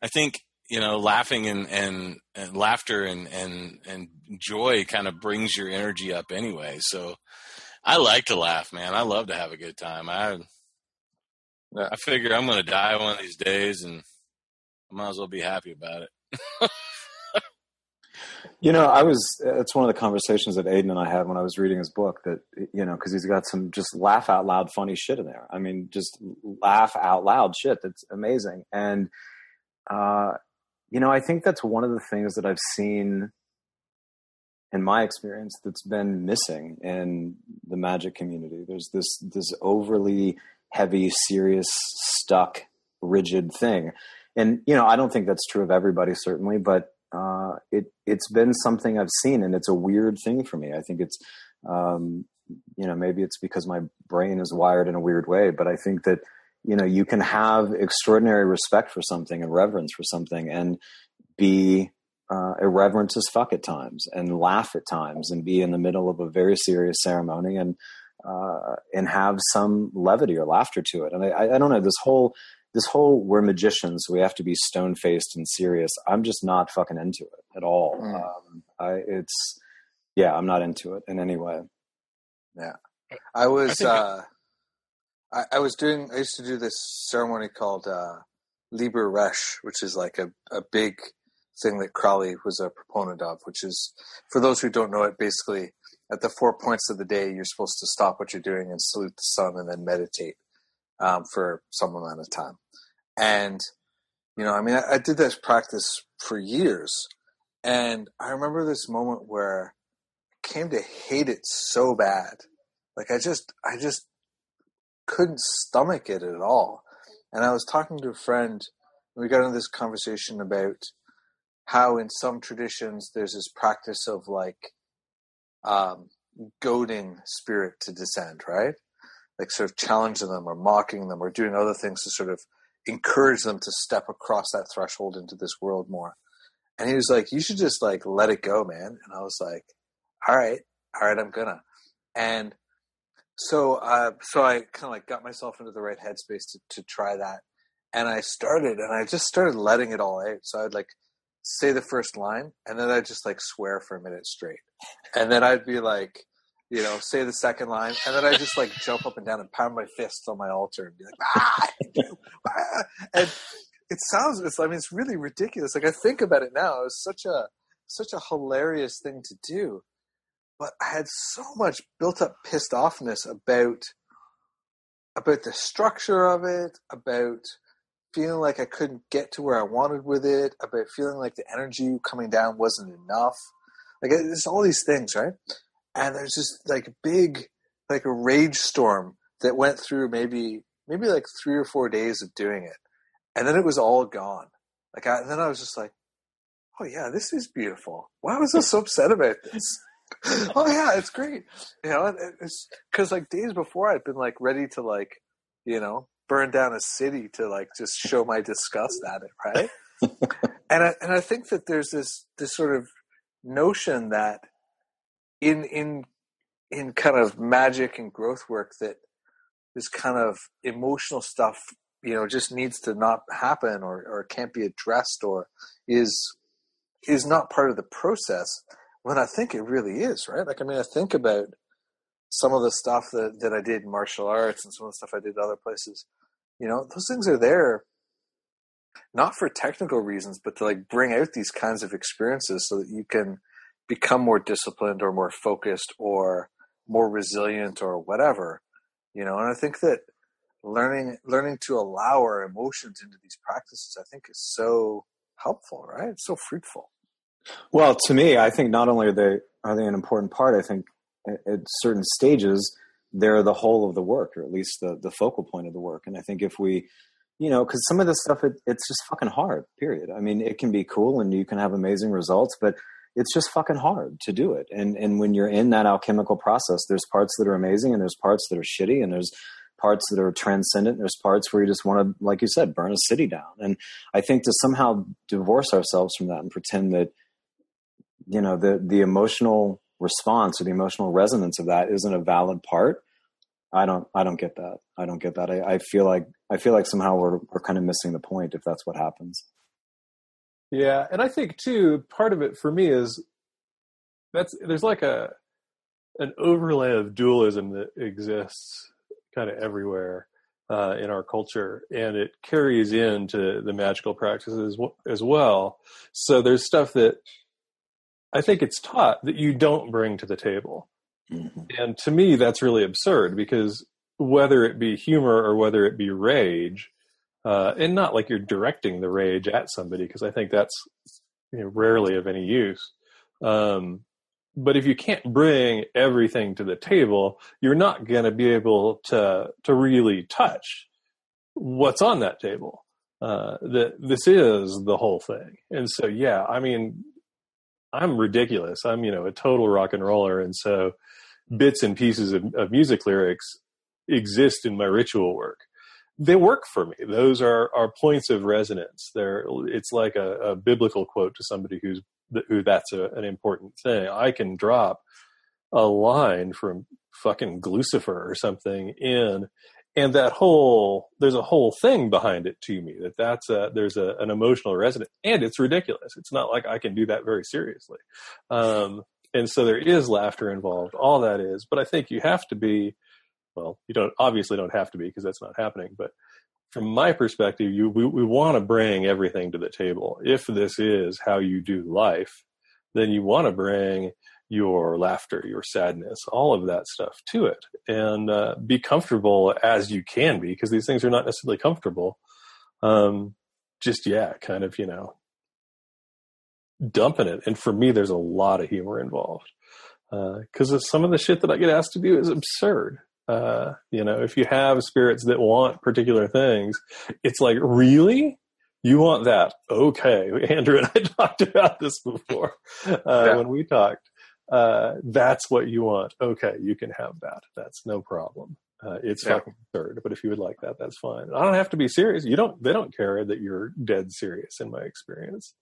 [SPEAKER 2] I think you know, laughing and and, and laughter and and and joy kind of brings your energy up anyway. So I like to laugh, man. I love to have a good time. I I figure I'm going to die one of these days, and I might as well be happy about it.
[SPEAKER 3] You know, I was, it's one of the conversations that Aidan and I had when I was reading his book that, you know, because he's got some just laugh out loud funny shit in there. I mean, just laugh out loud shit that's amazing. And, uh, you know, I think that's one of the things that I've seen in my experience that's been missing in the magic community. There's this, this overly heavy, serious, stuck, rigid thing. And, you know, I don't think that's true of everybody, certainly, but uh, it it's been something I've seen, and it's a weird thing for me. I think it's um, you know maybe it's because my brain is wired in a weird way, but I think that you know you can have extraordinary respect for something and reverence for something, and be uh, irreverent as fuck at times, and laugh at times, and be in the middle of a very serious ceremony, and uh, and have some levity or laughter to it. And I, I don't know this whole this whole we're magicians, so we have to be stone faced and serious. I'm just not fucking into it at all.
[SPEAKER 4] Mm.
[SPEAKER 3] Um, I, it's yeah, I'm not into it in any way.
[SPEAKER 4] Yeah i was
[SPEAKER 2] I think-
[SPEAKER 4] uh, I, I was doing I used to do this ceremony called uh, Liber Resh, which is like a, a big thing that Crowley was a proponent of, which is for those who don't know it, basically at the four points of the day you're supposed to stop what you're doing and salute the sun and then meditate um, for some amount of time. And you know, I mean I, I did this practice for years and I remember this moment where I came to hate it so bad. Like I just I just couldn't stomach it at all. And I was talking to a friend, and we got into this conversation about how in some traditions there's this practice of like um, goading spirit to descend, right? Like sort of challenging them or mocking them or doing other things to sort of encourage them to step across that threshold into this world more. And he was like, "You should just like let it go, man." And I was like, "All right, all right, I'm gonna." And so uh, so I kind of like got myself into the right headspace to, to try that. And I started and I just started letting it all out. So I'd like say the first line and then I'd just like swear for a minute straight. And then I'd be like you know, say the second line, and then I just like jump up and down and pound my fists on my altar and be like, ah! ah! and it sounds, it's, I mean, it's really ridiculous. Like I think about it now, it was such a, such a hilarious thing to do, but I had so much built up pissed offness about, about the structure of it, about feeling like I couldn't get to where I wanted with it, about feeling like the energy coming down wasn't enough. Like there's all these things, right? And there's just like a big, like a rage storm that went through maybe maybe like three or four days of doing it, and then it was all gone. Like I, and then I was just like, oh yeah, this is beautiful. Why was I so upset about this? oh yeah, it's great. You know, it's because like days before I'd been like ready to like, you know, burn down a city to like just show my disgust at it, right? and I, and I think that there's this this sort of notion that in in in kind of magic and growth work that this kind of emotional stuff you know just needs to not happen or or can't be addressed or is is not part of the process when I think it really is, right? Like I mean I think about some of the stuff that, that I did in martial arts and some of the stuff I did other places. You know, those things are there not for technical reasons, but to like bring out these kinds of experiences so that you can become more disciplined or more focused or more resilient or whatever. You know, and I think that learning learning to allow our emotions into these practices, I think, is so helpful, right? It's so fruitful.
[SPEAKER 3] Well, to me, I think not only are they are they an important part. I think at, certain stages they're the whole of the work, or at least the the focal point of the work. And I think if we you know, because some of this stuff, it, it's just fucking hard, period. I mean, it can be cool and you can have amazing results, but it's just fucking hard to do it. And, and when you're in that alchemical process, there's parts that are amazing and there's parts that are shitty and there's parts that are transcendent. There's parts where you just want to, like you said, burn a city down. And I think to somehow divorce ourselves from that and pretend that, you know, the, the emotional response or the emotional resonance of that isn't a valid part I don't I don't get that. I don't get that. I, I feel like I feel like somehow we're we're kind of missing the point if that's what happens.
[SPEAKER 5] Yeah, and I think too part of it for me is that's there's like a an overlay of dualism that exists kind of everywhere uh, in our culture, and it carries into the magical practices as well. So there's stuff that I think it's taught that you don't bring to the table. Mm-hmm. And to me, that's really absurd because whether it be humor or whether it be rage, uh, and not like you're directing the rage at somebody, because I think that's you know, rarely of any use. Um, but if you can't bring everything to the table, you're not going to be able to to really touch what's on that table. Uh, that this is the whole thing, and so yeah, I mean, I'm ridiculous. I'm you know a total rock and roller, and so bits and pieces of, of music lyrics exist in my ritual work they work for me. Those are are points of resonance. They're it's like a, a biblical quote to somebody who's who that's a, an important thing. I can drop a line from fucking Gluecifer or something in, and that whole there's a whole thing behind it to me that that's a there's a, an emotional resonance, and it's ridiculous. It's not like I can do that very seriously. Um, and so there is laughter involved. All that is. But i think you have to be well you don't obviously don't have to be because that's not happening. But from my perspective you we, we want to bring everything to the table. If this is how you do life then you want to bring your laughter your sadness all of that stuff to it and uh, be comfortable as you can be because these things are not necessarily comfortable um, just yeah kind of you know dumping it. And for me, there's a lot of humor involved because uh, some of the shit that I get asked to do is absurd. Uh, you know, if you have spirits that want particular things, it's like, really? You want that? Okay. Andrew and I talked about this before uh, yeah. when we talked. Uh, that's what you want. Okay, you can have that. That's no problem. Uh, it's yeah. fucking absurd. But if you would like that, that's fine. I don't have to be serious. You don't. They don't care that you're dead serious. In my experience,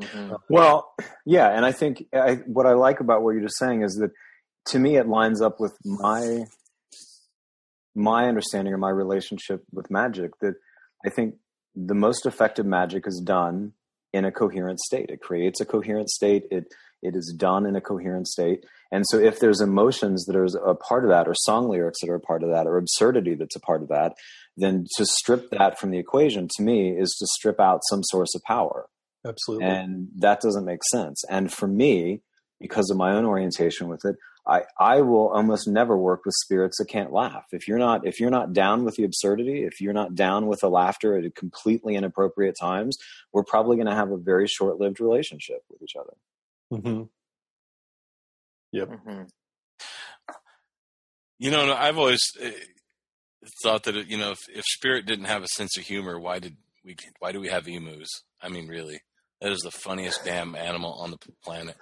[SPEAKER 3] Mm-hmm. Well, yeah, and I think I, what I like about what you're just saying is that to me it lines up with my my understanding or my relationship with magic. That I think the most effective magic is done in a coherent state. It creates a coherent state. It it is done in a coherent state. And so if there's emotions that are a part of that, or song lyrics that are a part of that, or absurdity that's a part of that, then to strip that from the equation to me is to strip out some source of power.
[SPEAKER 5] Absolutely.
[SPEAKER 3] And that doesn't make sense. And for me, because of my own orientation with it, I, I will almost never work with spirits that can't laugh. If you're not if you're not down with the absurdity, if you're not down with the laughter at completely inappropriate times, we're probably going to have a very short lived relationship with each other.
[SPEAKER 5] Mm-hmm. Yep.
[SPEAKER 4] Mm-hmm.
[SPEAKER 2] You know, I've always uh, thought that you know if, if spirit didn't have a sense of humor, why did we? Why do we have emus? I mean, really, that is the funniest damn animal on the planet.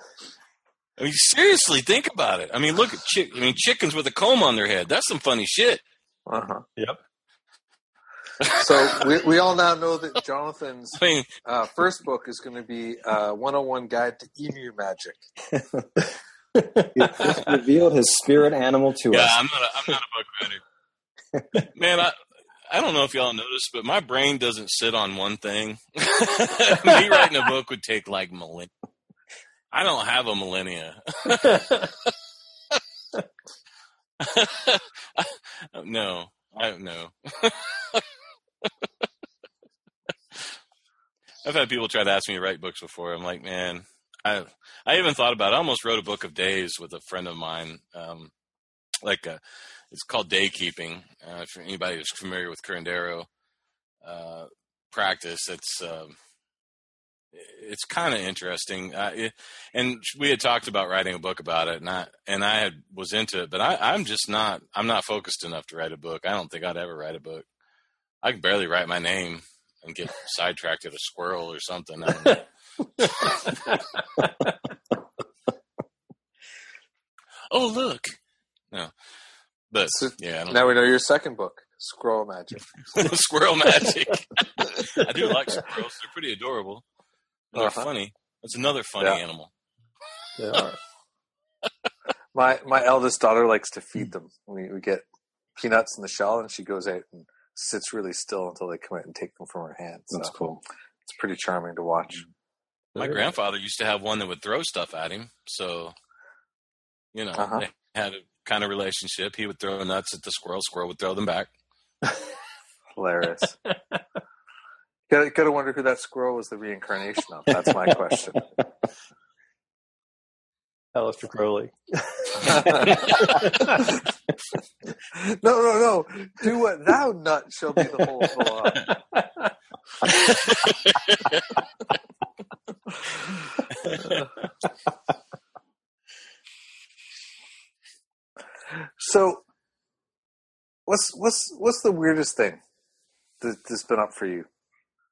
[SPEAKER 2] I mean, seriously, think about it. I mean, look at chick. I mean, chickens with a comb on their head. That's some funny shit.
[SPEAKER 4] Uh huh.
[SPEAKER 5] Yep.
[SPEAKER 4] So we, we all now know that Jonathan's
[SPEAKER 2] I mean,
[SPEAKER 4] uh, first book is going to be uh, 101 Guide to Emu Magic.
[SPEAKER 3] He just revealed his spirit animal to
[SPEAKER 2] yeah,
[SPEAKER 3] us.
[SPEAKER 2] I'm not. A, I'm not a book writer. Man, I I don't know if y'all noticed, but my brain doesn't sit on one thing. Me writing a book would take like millennia. I don't have a millennia. no, I no. I've had people try to ask me to write books before. I'm like, man, I I even thought about. it. I almost wrote a book of days with a friend of mine. Um, like a, it's called day keeping. Uh, anybody who's familiar with Curandero uh, practice, it's um, it's kind of interesting. Uh, and we had talked about writing a book about it, and I and I had was into it, but I, I'm just not. I'm not focused enough to write a book. I don't think I'd ever write a book. I can barely write my name and get sidetracked at a squirrel or something. I don't know. oh look, no, but
[SPEAKER 4] So
[SPEAKER 2] yeah, I don't
[SPEAKER 4] Now we know your second book, Squirrel Magic.
[SPEAKER 2] squirrel magic. I do like squirrels; they're pretty adorable. They're
[SPEAKER 4] Uh-huh.
[SPEAKER 2] funny. That's another funny
[SPEAKER 4] Yeah.
[SPEAKER 2] animal.
[SPEAKER 5] They are.
[SPEAKER 4] My my eldest daughter likes to feed them. We we get peanuts in the shell, and she goes out and sits really still until they come out and take them from her hands. So
[SPEAKER 3] That's cool.
[SPEAKER 4] it's pretty charming to watch.
[SPEAKER 2] My grandfather used to have one that would throw stuff at him. So, you know,
[SPEAKER 4] Uh-huh.
[SPEAKER 2] they had a kind of relationship. He would throw nuts at the squirrel. Squirrel would throw them back.
[SPEAKER 4] Hilarious. gotta, gotta wonder who that squirrel was the reincarnation of. That's my question.
[SPEAKER 5] Aleister Crowley.
[SPEAKER 4] no, no, no. Do what thou nut shall be the whole full of. So, what's what's what's the weirdest thing that, that's been up for you,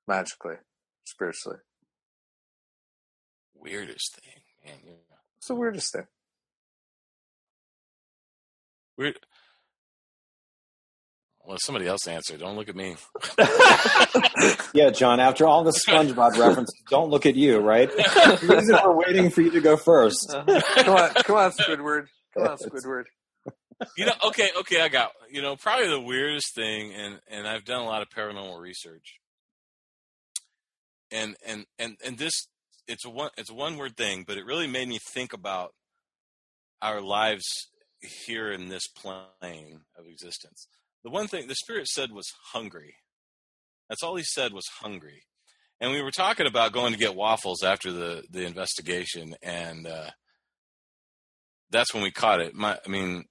[SPEAKER 4] magically, spiritually?
[SPEAKER 2] Weirdest thing, man. You know.
[SPEAKER 4] What's the weirdest thing?
[SPEAKER 2] Weird. Well, somebody else answer. Don't look at me.
[SPEAKER 3] Yeah, John, after all the SpongeBob references, don't look at you, right? The reason we're waiting for you to go first. Uh-huh.
[SPEAKER 4] come on, come on, Squidward. Come on, Squidward.
[SPEAKER 2] You know, okay, okay, I got. You know, probably the weirdest thing, and and I've done a lot of paranormal research, and and and and this it's a one it's a one word thing, but it really made me think about our lives here in this plane of existence. The one thing the spirit said was hungry. That's all he said was hungry. And we were talking about going to get waffles after the the investigation, and uh, that's when we caught it. My, I mean,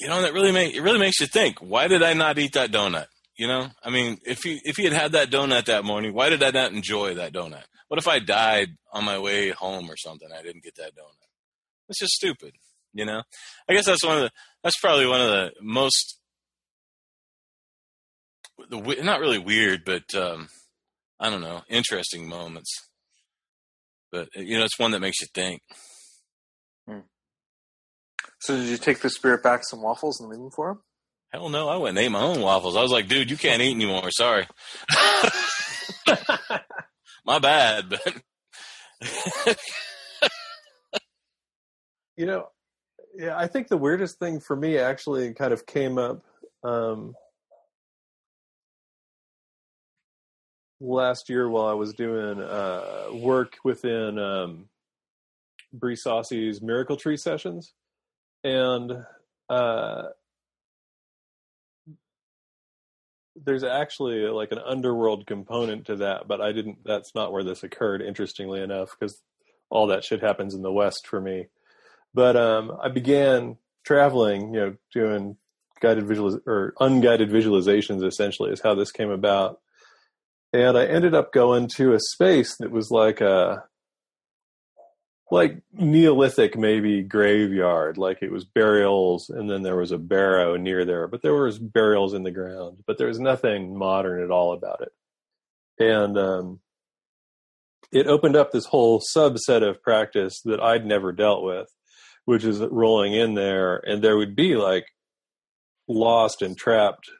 [SPEAKER 2] you know, that really make it really makes you think. Why did I not eat that donut? You know, I mean, if he if he had had that donut that morning, why did I not enjoy that donut? What if I died on my way home or something? I didn't get that donut. It's just stupid. You know, I guess that's one of the that's probably one of the most the not really weird, but um, I don't know, interesting moments. But you know, it's one that makes you think.
[SPEAKER 4] So, did you take the spirit back some waffles and leave them for him?
[SPEAKER 2] Hell no, I wouldn't eat my own waffles. I was like, dude, you can't eat anymore. Sorry. my bad, but
[SPEAKER 5] You know, yeah, I think the weirdest thing for me actually kind of came up. Um, last year while I was doing uh, work within um, Bree Saussy's Miracle Tree sessions, and uh, there's actually like an underworld component to that, but I didn't. That's not where this occurred. Interestingly enough, because all that shit happens in the West for me. But um, I began traveling, you know, doing guided visual or unguided visualizations. Essentially, is how this came about. And I ended up going to a space that was like a like Neolithic maybe graveyard, like it was burials, and then there was a barrow near there, but there was burials in the ground, but there was nothing modern at all about it. And um, it opened up this whole subset of practice that I'd never dealt with, which is rolling in there, and there would be like lost and trapped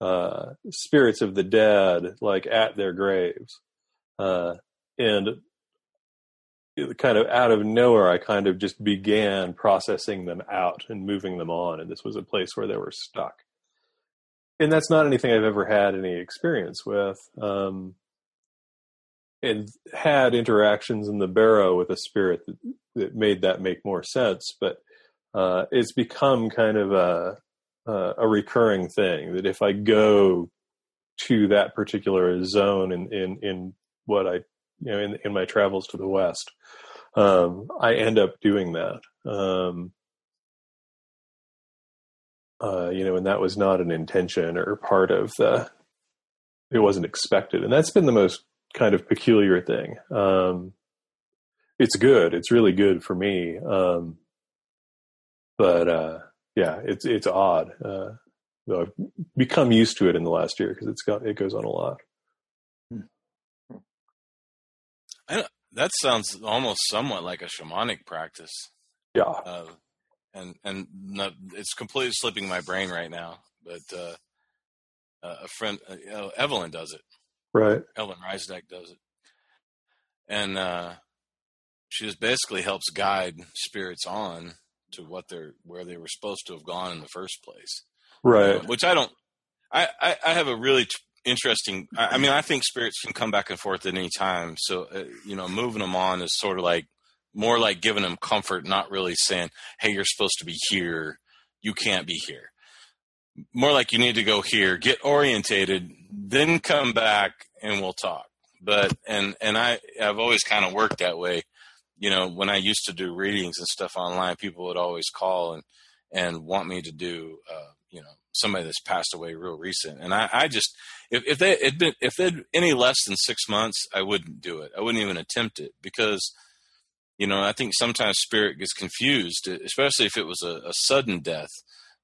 [SPEAKER 5] uh, spirits of the dead, like at their graves. Uh, and kind of out of nowhere, I kind of just began processing them out and moving them on. And this was a place where they were stuck. And that's not anything I've ever had any experience with. Um, and had interactions in the barrow with a spirit that, that made that make more sense. But uh, it's become kind of a, uh, a recurring thing that if I go to that particular zone in, in, in what I, you know, in, in my travels to the West, um, I end up doing that. Um, uh, you know, and that was not an intention or part of the, it wasn't expected. And that's been the most kind of peculiar thing. Um, it's good. It's really good for me. Um, but, uh, yeah, it's, it's odd. Uh, I've become used to it in the last year because it's got, it goes on a lot.
[SPEAKER 2] That sounds almost somewhat like a shamanic practice.
[SPEAKER 5] Yeah.
[SPEAKER 2] Uh, and and not, it's completely slipping my brain right now. But uh, a friend, uh, Evelyn, does it.
[SPEAKER 5] Right.
[SPEAKER 2] Evelyn Reisdeck does it, and uh, she just basically helps guide spirits on to what they're where they were supposed to have gone in the first place.
[SPEAKER 5] Right.
[SPEAKER 2] Uh, which I don't. I, I, I have a really t- interesting. I, I, mean, I think spirits can come back and forth at any time. So, uh, you know, moving them on is sort of like more like giving them comfort, not really saying, "Hey, you're supposed to be here. You can't be here." More like you need to go here, get orientated, then come back and we'll talk. But and and I I've always kind of worked that way. You know, when I used to do readings and stuff online, people would always call and and want me to do uh, you know somebody that's passed away real recent. And i, I just if, if they had been if they'd any less than six months i wouldn't do it. I wouldn't even attempt it because you know i think sometimes spirit gets confused especially if it was a, a sudden death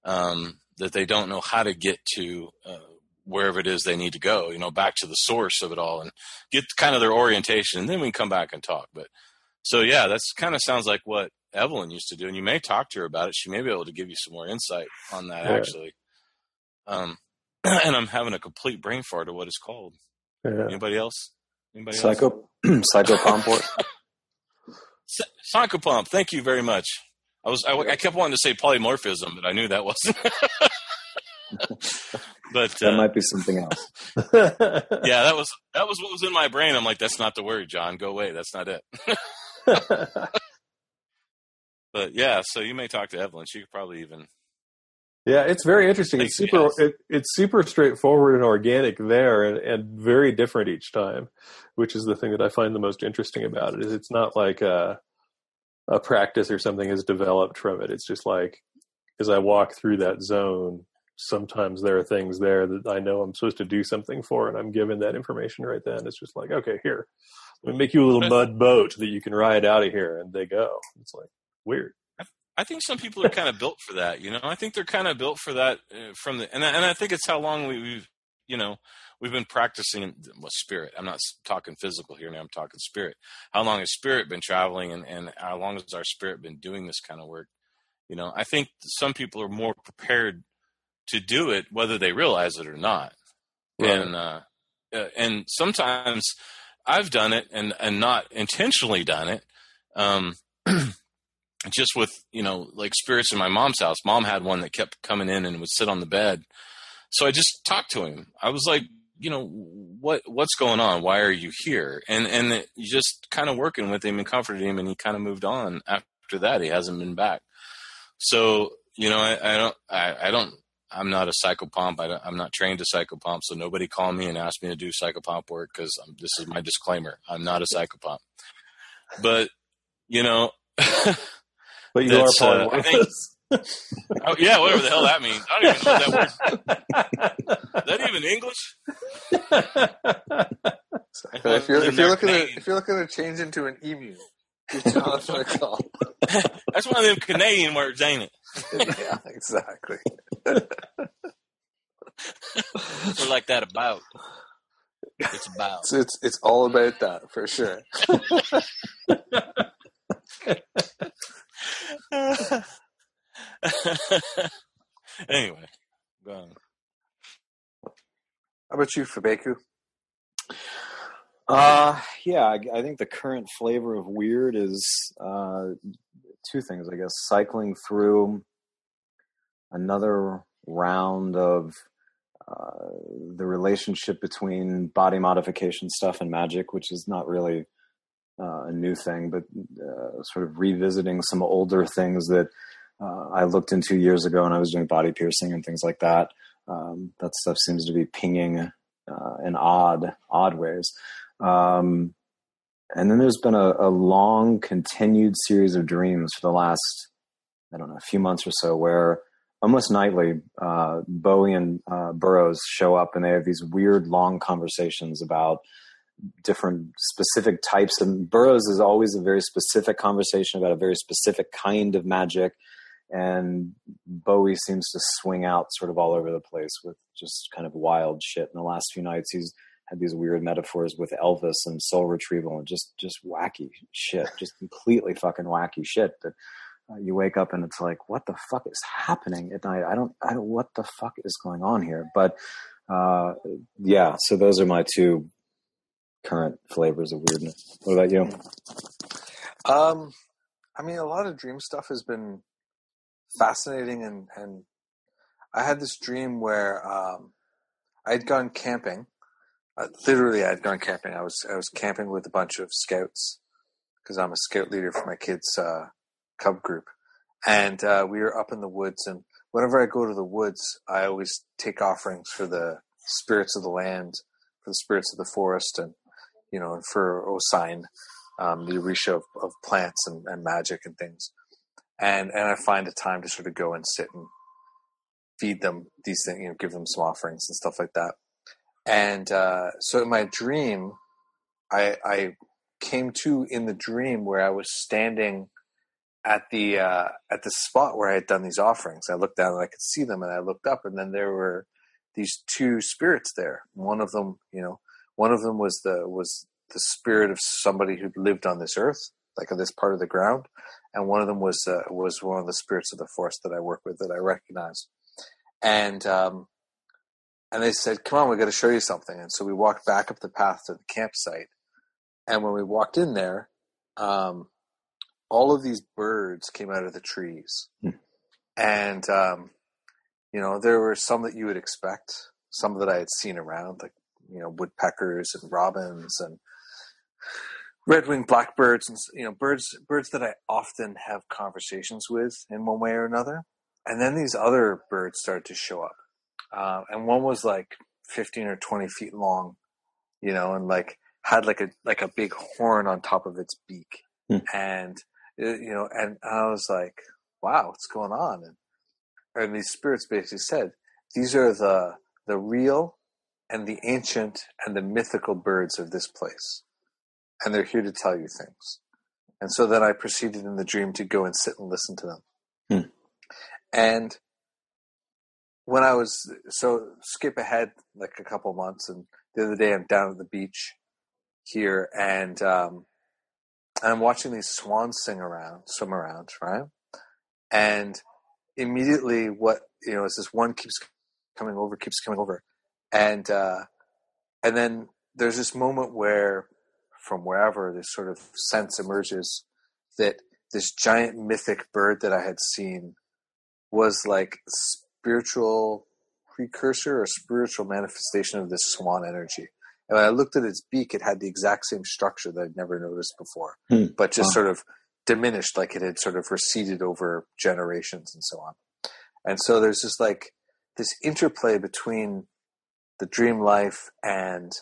[SPEAKER 2] um, that they don't know how to get to uh, wherever it is they need to go you know back to the source of it all and get kind of their orientation and then we can come back and talk. But so yeah that's kind of sounds like what Evelyn used to do, and you may talk to her about it. She may be able to give you some more insight on that, yeah. actually. Um, and I'm having a complete brain fart of what it's called. Yeah. Anybody else? Anybody
[SPEAKER 3] Psycho, else? psychopomport.
[SPEAKER 2] psychopomp. Thank you very much. I was I, I, kept wanting to say polymorphism, but I knew that wasn't. but
[SPEAKER 3] that uh, might be something else.
[SPEAKER 2] yeah, that was that was what was in my brain. I'm like, that's not the word, John. Go away. That's not it. But yeah, so you may talk to Evelyn. She could probably even.
[SPEAKER 5] Yeah, it's very interesting. It's super. It, it's super straightforward and organic there, and, and very different each time, which is the thing that I find the most interesting about it. Is it's not like a a practice or something has developed from it. It's just like as I walk through that zone, sometimes there are things there that I know I'm supposed to do something for, and I'm given that information right then. It's just like, okay, here, let me make you a little mud boat that you can ride out of here, and they go. It's like weird.
[SPEAKER 2] I think some people are kind of built for that. You know, I think they're kind of built for that uh, from the, and I, and I think it's how long we, have you know, we've been practicing with spirit. I'm not talking physical here now. I'm talking spirit. How long has spirit been traveling, and and how long has our spirit been doing this kind of work? You know, I think some people are more prepared to do it, whether they realize it or not. Right. And uh, uh, and sometimes I've done it and and not intentionally done it. Um, just with you know like spirits in my mom's house mom had one that kept coming in and would sit on the bed so i just talked to him i was like you know, what what's going on? Why are you here? And and you just kind of working with him and comforted him, and he kind of moved on after that. He hasn't been back. So you know, I, I don't, I, I, don't, I'm not a psychopomp. I am not trained to psychopomp, so nobody call me and ask me to do psychopomp work because this is my disclaimer. I'm not a psychopomp. But you know,
[SPEAKER 5] but you are part uh, of think,
[SPEAKER 2] oh, yeah, whatever the hell that means. I don't even know that word. is that even English?
[SPEAKER 4] if you're if you're looking at if you're looking to change into an emu, that's what I call.
[SPEAKER 2] That's one of them Canadian words, ain't it?
[SPEAKER 4] yeah, exactly.
[SPEAKER 2] We're like that about. It's about.
[SPEAKER 4] It's, it's, it's all about that for sure.
[SPEAKER 2] anyway, go on.
[SPEAKER 4] How about you, Fabeku?
[SPEAKER 3] Uh, yeah, I, I, think the current flavor of weird is uh, two things, I guess. Cycling through another round of uh, the relationship between body modification stuff and magic, which is not really uh, a new thing, but uh, sort of revisiting some older things that uh, I looked into years ago when I was doing body piercing and things like that. Um, that stuff seems to be pinging uh, in odd, odd ways. Um, and then there's been a, a, long, continued series of dreams for the last, I don't know, a few months or so, where almost nightly, uh, Bowie and uh, Burroughs show up and they have these weird, long conversations about different specific types. And Burroughs is always a very specific conversation about a very specific kind of magic. And Bowie seems to swing out sort of all over the place with just kind of wild shit. In the last few nights, he's had these weird metaphors with Elvis and soul retrieval and just just wacky shit, just completely fucking wacky shit that uh, you wake up and it's like, what the fuck is happening at night? I don't, I don't, what the fuck is going on here? But uh, yeah, so those are my two current flavors of weirdness. What about you?
[SPEAKER 4] Um, I mean, a lot of dream stuff has been fascinating, and and I had this dream where um, I had gone camping uh, literally, I'd gone camping. I was I was camping with a bunch of scouts because I'm a scout leader for my kids' uh, cub group, and uh, we were up in the woods. And whenever I go to the woods, I always take offerings for the spirits of the land, for the spirits of the forest, and you know, and for Osain, um, the Orisha of, of plants and, and magic and things. And and I find a time to sort of go and sit and feed them these things, you know, give them some offerings and stuff like that. And uh, so in my dream, I, I came to in the dream where I was standing at the uh, at the spot where I had done these offerings. I looked down and I could see them, and I looked up, and then there were these two spirits there. One of them, you know, one of them was the was the spirit of somebody who'd lived on this earth, like on this part of the ground, and one of them was uh, was one of the spirits of the forest that I work with that I recognize. And um, and they said, "Come on, we got to show you something." And so we walked back up the path to the campsite. And when we walked in there, um, all of these birds came out of the trees, mm. and um, you know there were some that you would expect, some that I had seen around, like you know woodpeckers and robins and red-winged blackbirds, and you know birds birds that I often have conversations with in one way or another. And then these other birds started to show up uh, and one was like 15 or 20 feet long, you know, and like had like a like a big horn on top of its beak, hmm. and you know, and I was like, wow, what's going on? And and these spirits basically said, these are the the real and the ancient and the mythical birds of this place, and they're here to tell you things. And so then I proceeded in the dream to go and sit and listen to them. Hmm. And when I was so skip ahead like a couple months, and the other day I'm down at the beach here, and um, I'm watching these swans sing around, swim around, right? And immediately, what you know is this one keeps coming over, keeps coming over, and uh, and then there's this moment where, from wherever, this sort of sense emerges that this giant mythic bird that I had seen was like spiritual precursor or spiritual manifestation of this swan energy. And when I looked at its beak, it had the exact same structure that I'd never noticed before,
[SPEAKER 3] Hmm.
[SPEAKER 4] but just
[SPEAKER 3] Wow.
[SPEAKER 4] sort of diminished, like it had sort of receded over generations and so on. And so there's just like this interplay between the dream life and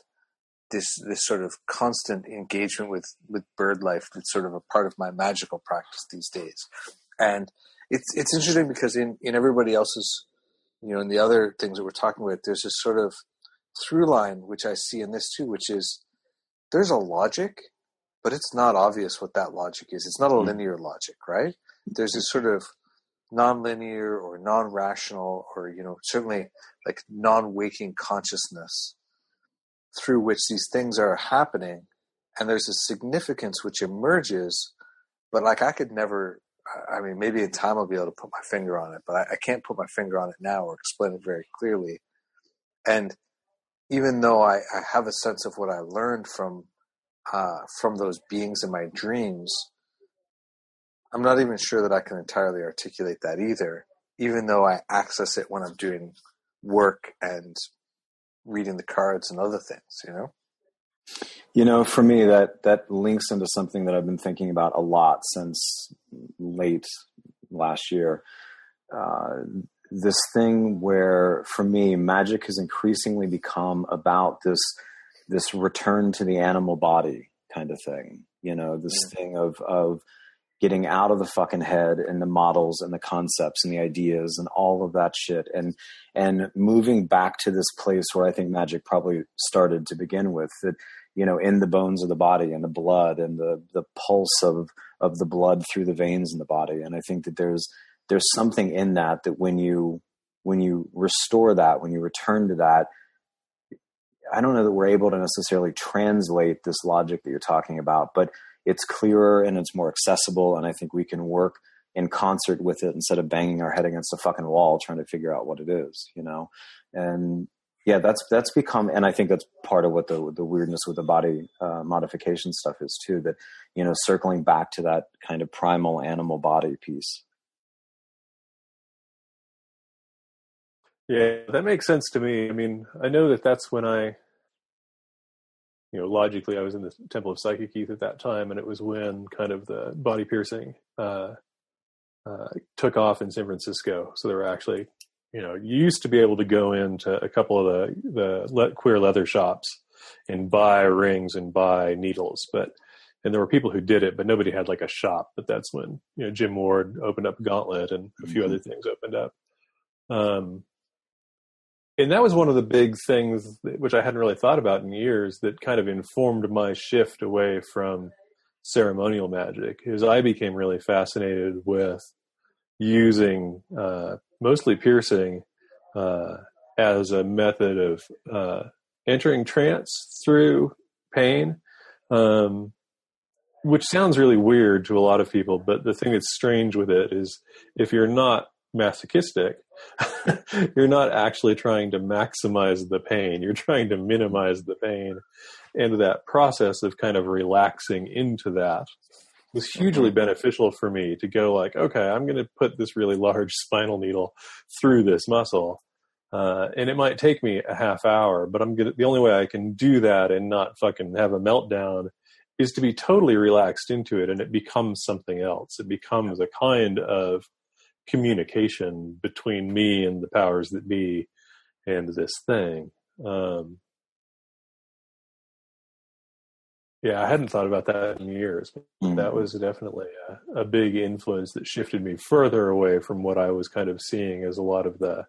[SPEAKER 4] this this sort of constant engagement with with bird life that's sort of a part of my magical practice these days. And it's it's interesting because in in everybody else's you know in the other things that we're talking about, there's this sort of through line which I see in this too, which is there's a logic, but it's not obvious what that logic is. It's not a
[SPEAKER 3] Mm.
[SPEAKER 4] linear logic, right? There's this sort of non-linear or non-rational or you know certainly like non-waking consciousness through which these things are happening. And there's a significance which emerges but like i could never I- mean maybe in time i'll be able to put my finger on it but i, I can't put my finger on it now or explain it very clearly. And even though i, I have a sense of what i learned from uh, from those beings in my dreams i'm not even sure that i can entirely articulate that either even though i access it when i'm doing work and reading the cards and other things you know
[SPEAKER 3] You know, for me, that that links into something that I've been thinking about a lot since late last year. Uh, this thing where, for me, magic has increasingly become about this this return to the animal body kind of thing. You know, this
[SPEAKER 4] Yeah.
[SPEAKER 3] thing of of getting out of the fucking head and the models and the concepts and the ideas and all of that shit and and moving back to this place where I think magic probably started to begin with that you know in the bones of the body and the blood and the the pulse of of the blood through the veins in the body. And I think that there's there's something in that that when you when you restore that when you return to that I don't know that we're able to necessarily translate this logic that you're talking about but it's clearer and it's more accessible and I think we can work in concert with it instead of banging our head against a fucking wall trying to figure out what it is, you know? And yeah, that's, that's become, and I think that's part of what the, the weirdness with the body uh, modification stuff is too, that, you know, circling back to that kind of primal animal body piece.
[SPEAKER 5] Yeah, that makes sense to me. I mean, I know that that's when I, you know, logically I was in the Temple of Psychic Youth at that time, and it was when kind of the body piercing uh, uh, took off in San Francisco. So there were actually, you know, you used to be able to go into a couple of the the le- queer leather shops and buy rings and buy needles, but and there were people who did it, but nobody had like a shop. But that's when you know Jim Ward opened up Gauntlet and a few
[SPEAKER 3] Mhm.
[SPEAKER 5] other things opened up. Um, and that was one of the big things which I hadn't really thought about in years that kind of informed my shift away from ceremonial magic is I became really fascinated with using uh, mostly piercing uh, as a method of uh, entering trance through pain, um, which sounds really weird to a lot of people. But the thing that's strange with it is if you're not masochistic, you're not actually trying to maximize the pain. You're trying to minimize the pain. And that process of kind of relaxing into that was hugely beneficial for me to go like, okay, I'm going to put this really large spinal needle through this muscle. Uh, and it might take me a half hour, but I'm gonna, the only way I can do that and not fucking have a meltdown is to be totally relaxed into it and it becomes something else. It becomes a kind of communication between me and the powers that be and this thing. Um, yeah, I hadn't thought about that in years. But that was definitely a, a big influence that shifted me further away from what I was kind of seeing as a lot of the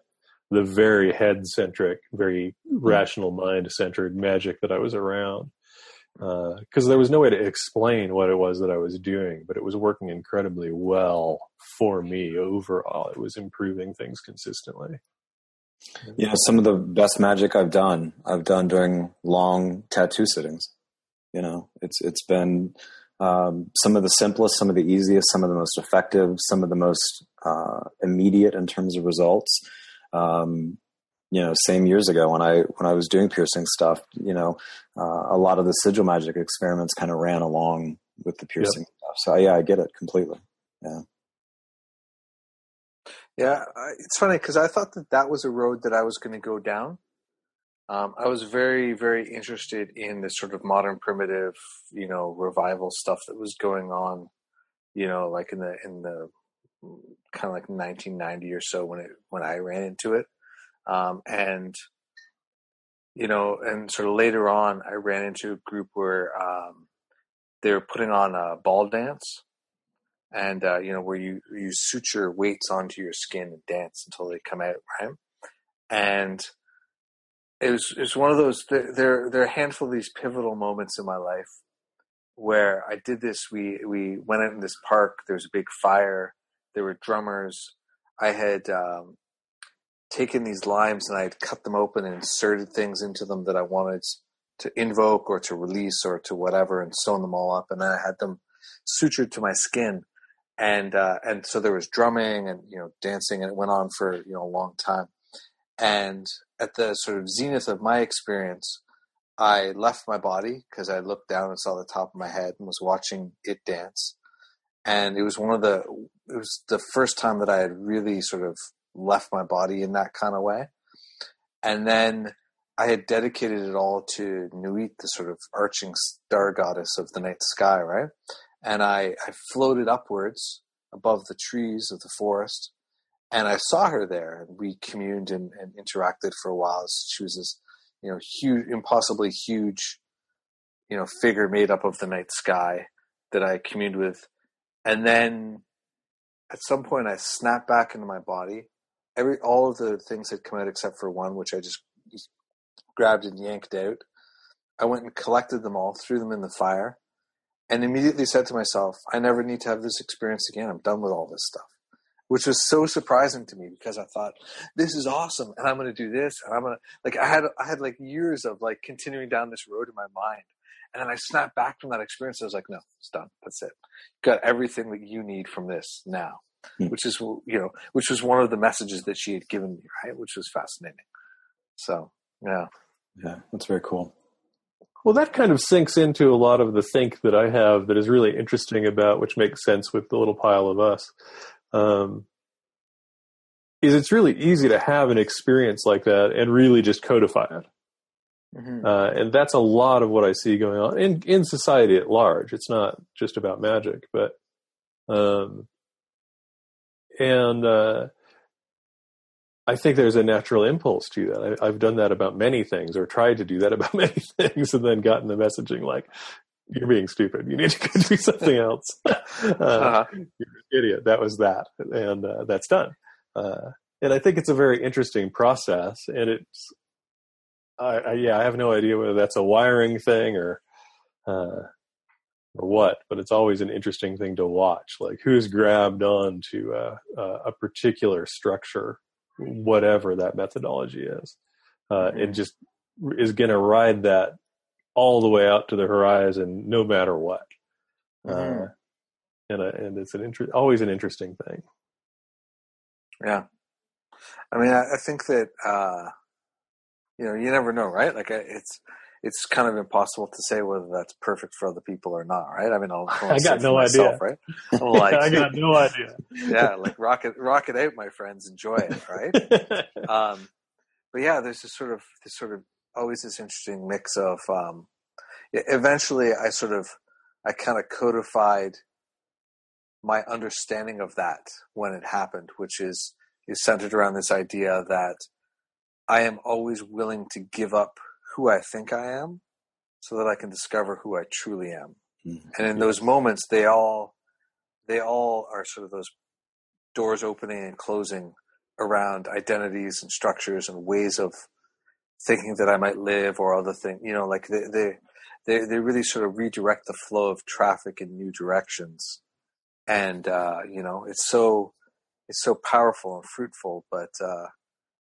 [SPEAKER 5] the very head centric, very rational mind centered magic that I was around. Because there was no way to explain what it was that I was doing, but it was working incredibly well for me overall. It was improving things consistently.
[SPEAKER 3] You know, some of the best magic I've done, I've done during long tattoo sittings. You know, it's it's been um, some of the simplest, some of the easiest, some of the most effective, some of the most uh, immediate in terms of results. Um, you know, same years ago when I when I was doing piercing stuff, you know, uh, a lot of the sigil magic experiments kind of ran along with the piercing stuff. So yeah, I get it completely. Yeah.
[SPEAKER 4] Yeah, I- it's funny because I thought that that was a road that I was going to go down. Um, I was very, very interested in the sort of modern primitive, you know, revival stuff that was going on, you know, like in the in the kind of like 1990 or so when it when I ran into it, um, and you know, and sort of later on, I ran into a group where um, they were putting on a ball dance, and uh, you know where you you suture weights onto your skin and dance until they come out, right? And it was it was one of those there there are a handful of these pivotal moments in my life where I did this. We we went out in this park. There was a big fire. There were drummers. I had um, taken these limes and I had cut them open and inserted things into them that I wanted to invoke or to release or to whatever, and sewn them all up. And then I had them sutured to my skin. And uh, and so there was drumming and you know dancing, and it went on for you know a long time. And at the sort of zenith of my experience, I left my body because I looked down and saw the top of my head and was watching it dance. And it was one of the it was the first time that I had really sort of left my body in that kind of way. And then I had dedicated it all to Nuit, the sort of arching star goddess of the night sky, right? And I, I floated upwards above the trees of the forest and I saw her there, and we communed and, and interacted for a while. She was this, you know, huge, impossibly huge, you know, figure made up of the night sky that I communed with. And then at some point, I snapped back into my body. Every all of the things had come out except for one, which I just grabbed and yanked out. I went and collected them all, threw them in the fire, and immediately said to myself, "I never need to have this experience again. I'm done with all this stuff." which was so surprising to me because I thought this is awesome and I'm going to do this and I'm going to like I had I had like years of like continuing down this road in my mind and then I snapped back from that experience I was like no it's done that's it You got everything that you need from this now
[SPEAKER 3] Hmm.
[SPEAKER 4] which is you know which was one of the messages that she had given me right which was fascinating so yeah
[SPEAKER 3] Yeah, that's very cool.
[SPEAKER 5] Well, that kind of sinks into a lot of the think that I have that is really interesting about, which makes sense with the little pile of us. Um, is it's really easy to have an experience like that and really just codify it.
[SPEAKER 4] mm-hmm.
[SPEAKER 5] Uh, and that's a lot of what I see going on in, in society at large. It's not just about magic, but, um, and, uh, I think there's a natural impulse to that. I, I've done that about many things or tried to do that about many things and then gotten the messaging like, you're being stupid. You need to go do something else. uh,
[SPEAKER 4] uh-huh.
[SPEAKER 5] you're an idiot. That was that. And, uh, that's done. Uh, and I think it's a very interesting process and it's, I, I, yeah, I have no idea whether that's a wiring thing or, uh, or what, but it's always an interesting thing to watch. Like who's grabbed on to uh, uh, a particular structure, whatever that methodology is, uh, and just is going to ride that all the way out to the horizon, no matter what.
[SPEAKER 4] Mhm.
[SPEAKER 5] Uh, and uh, and it's an inter- always an interesting thing.
[SPEAKER 4] Yeah. I mean, I, I think that, uh, you know, you never know, right? Like, it's, it's kind of impossible to say whether that's perfect for other people or not, right? I mean, I'll, I'll
[SPEAKER 5] I got no
[SPEAKER 4] myself,
[SPEAKER 5] idea.
[SPEAKER 4] right? Like,
[SPEAKER 5] I got no idea.
[SPEAKER 4] yeah, like rock it, rock it out, my friends, enjoy it, right? um, but yeah, there's this sort of, this sort of, always this interesting mix of, um, eventually I sort of, I kind of codified my understanding of that when it happened, which is, is centered around this idea that I am always willing to give up who I think I am so that I can discover who I truly am.
[SPEAKER 3] Mhm.
[SPEAKER 4] And in those moments, they all, they all are sort of those doors opening and closing around identities and structures and ways of thinking that I might live or other things, you know, like they, they, they, they really sort of redirect the flow of traffic in new directions. And, uh, you know, it's so, it's so powerful and fruitful, but, uh,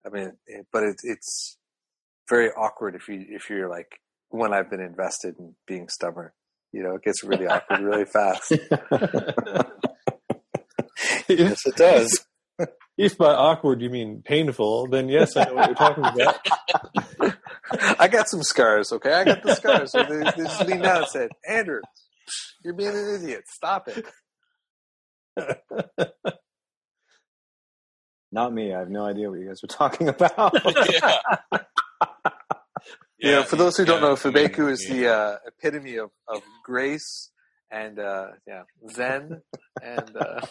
[SPEAKER 4] I mean, it, but it, it's very awkward if you, if you're like, when I've been invested in being stubborn, you know, it gets really awkward really fast.
[SPEAKER 3] yes, it does.
[SPEAKER 5] If by awkward you mean painful, then yes, I know what you're talking about.
[SPEAKER 4] I got some scars, okay? I got the scars. So they, they just leaned down and said, Andrew, you're being an idiot. Stop it.
[SPEAKER 3] Not me. I have no idea what you guys were talking about.
[SPEAKER 2] yeah.
[SPEAKER 4] you know, for those who don't know, Fabeku is the uh, epitome of, of grace and uh, yeah, Zen and uh,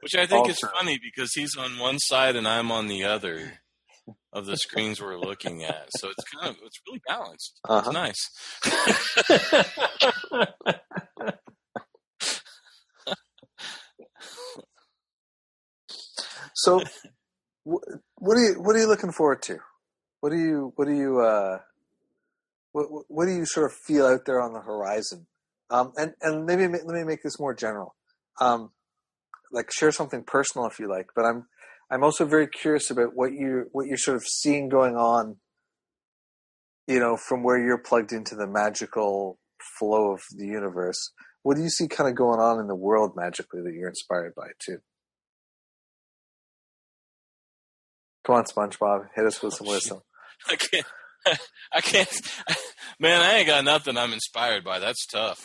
[SPEAKER 2] Which I think is
[SPEAKER 3] Ultra.
[SPEAKER 2] funny because he's on one side and I'm on the other of the screens we're looking at. So it's kind of it's really balanced.
[SPEAKER 4] Uh-huh.
[SPEAKER 2] It's nice.
[SPEAKER 4] So, what are you what are you looking forward to? What do you what do you uh, what what- do you sort of feel out there on the horizon? Um, and and maybe let me make this more general. Um, like share something personal if you like, but I'm I'm also very curious about what you what you're sort of seeing going on. You know, from where you're plugged into the magical flow of the universe, what do you see kind of going on in the world magically that you're inspired by too? Come on, SpongeBob, hit us with some
[SPEAKER 2] Oh, shit.
[SPEAKER 4] wisdom.
[SPEAKER 2] I can't. I can't. Man, I ain't got nothing I'm inspired by. That's tough.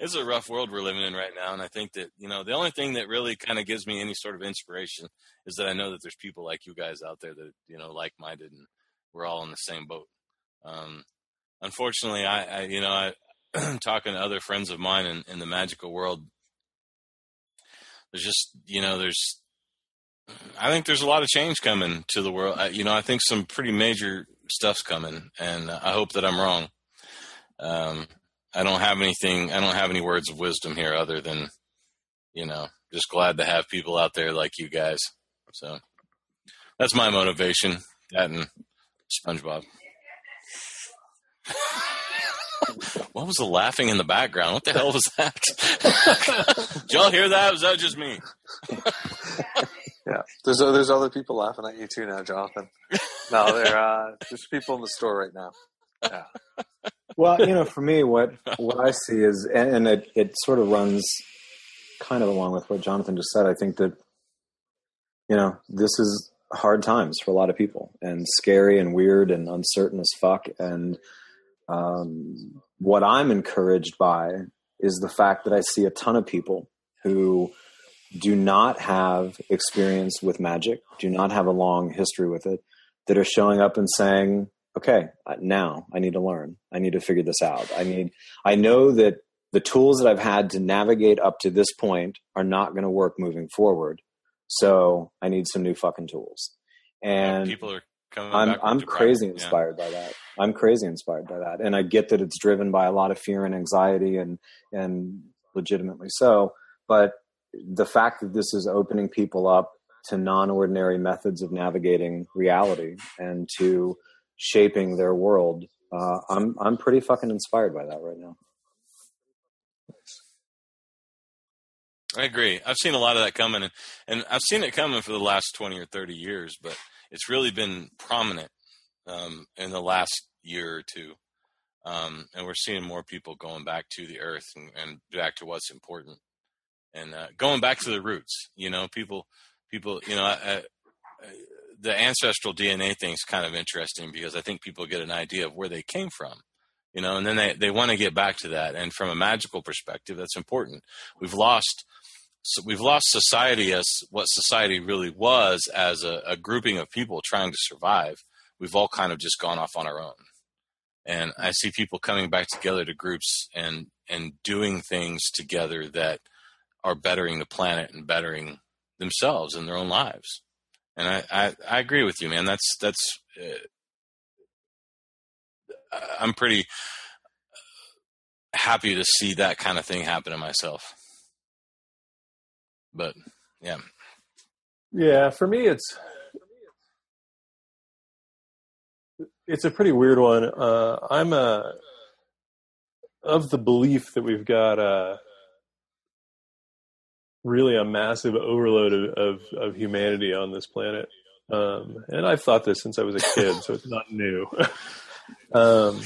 [SPEAKER 2] it's a rough world we're living in right now, and I think that you know the only thing that really kind of gives me any sort of inspiration is that I know that there's people like you guys out there that you know like-minded, and we're all in the same boat. Um, unfortunately, I, I you know I talking to other friends of mine in, in the magical world. There's just you know there's I think there's a lot of change coming to the world. I, you know, I think some pretty major stuff's coming, and I hope that I'm wrong. Um, I don't have anything. I don't have any words of wisdom here, other than you know, just glad to have people out there like you guys. So that's my motivation. That and SpongeBob. what was the laughing in the background? What the hell was that? Did y'all hear that? Was that just me?
[SPEAKER 4] Yeah, there's o- there's other people laughing at you too now, Jonathan. No, there uh, there's people in the store right now. Yeah,
[SPEAKER 3] well, you know, for me, what what I see is, and, and it it sort of runs kind of along with what Jonathan just said. I think that you know this is hard times for a lot of people, and scary and weird and uncertain as fuck. And um, what I'm encouraged by is the fact that I see a ton of people who do not have experience with magic, do not have a long history with it, that are showing up and saying, okay, uh, now I need to learn. I need to figure this out. I need, I know that the tools that I've had to navigate up to this point are not going to work moving forward. So I need some new fucking tools. And
[SPEAKER 2] people are coming.
[SPEAKER 3] I'm
[SPEAKER 2] back
[SPEAKER 3] I'm crazy
[SPEAKER 2] pride. Yeah.
[SPEAKER 3] inspired by that. I'm crazy inspired by that, and I get that it's driven by a lot of fear and anxiety, and and legitimately so. But the fact that this is opening people up to non-ordinary methods of navigating reality and to shaping their world, uh, I'm I'm pretty fucking inspired by that right now.
[SPEAKER 2] I agree. I've seen a lot of that coming, and, and I've seen it coming for the last twenty or thirty years, but it's really been prominent um, in the last year or two. Um, and we're seeing more people going back to the earth and, and back to what's important, and uh, going back to the roots. You know, people, people, you know, I, I, the ancestral DNA thing is kind of interesting because I think people get an idea of where they came from. You know, and then they, they want to get back to that. And from a magical perspective, that's important. We've lost so we've lost society as what society really was as a, a grouping of people trying to survive. We've all kind of just gone off on our own. And I see people coming back together to groups and and doing things together that are bettering the planet and bettering themselves and their own lives. And I, I, I agree with you, man. That's that's uh, I'm pretty happy to see that kind of thing happen to myself. But yeah,
[SPEAKER 5] Yeah, for me, it's it's a pretty weird one. Uh, I'm a of the belief that we've got a really a massive overload of, of, of humanity on this planet, um, and I've thought this since I was a kid, so it's not new. um,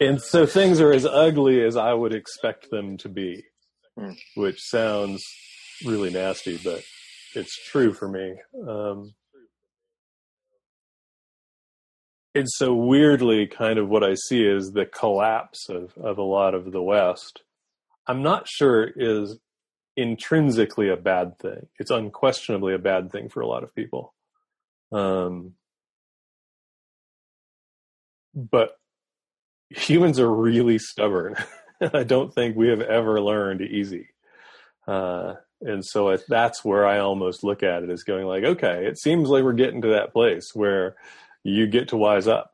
[SPEAKER 5] and so things are as ugly as I would expect them to be, which sounds really nasty, but it's true for me. Um, and so weirdly, kind of what I see is the collapse of, of a lot of the West. I'm not sure is intrinsically a bad thing. It's unquestionably a bad thing for a lot of people. Um, but humans are really stubborn. I don't think we have ever learned easy. Uh, and so it, that's where I almost look at it as going like, okay, it seems like we're getting to that place where you get to wise up,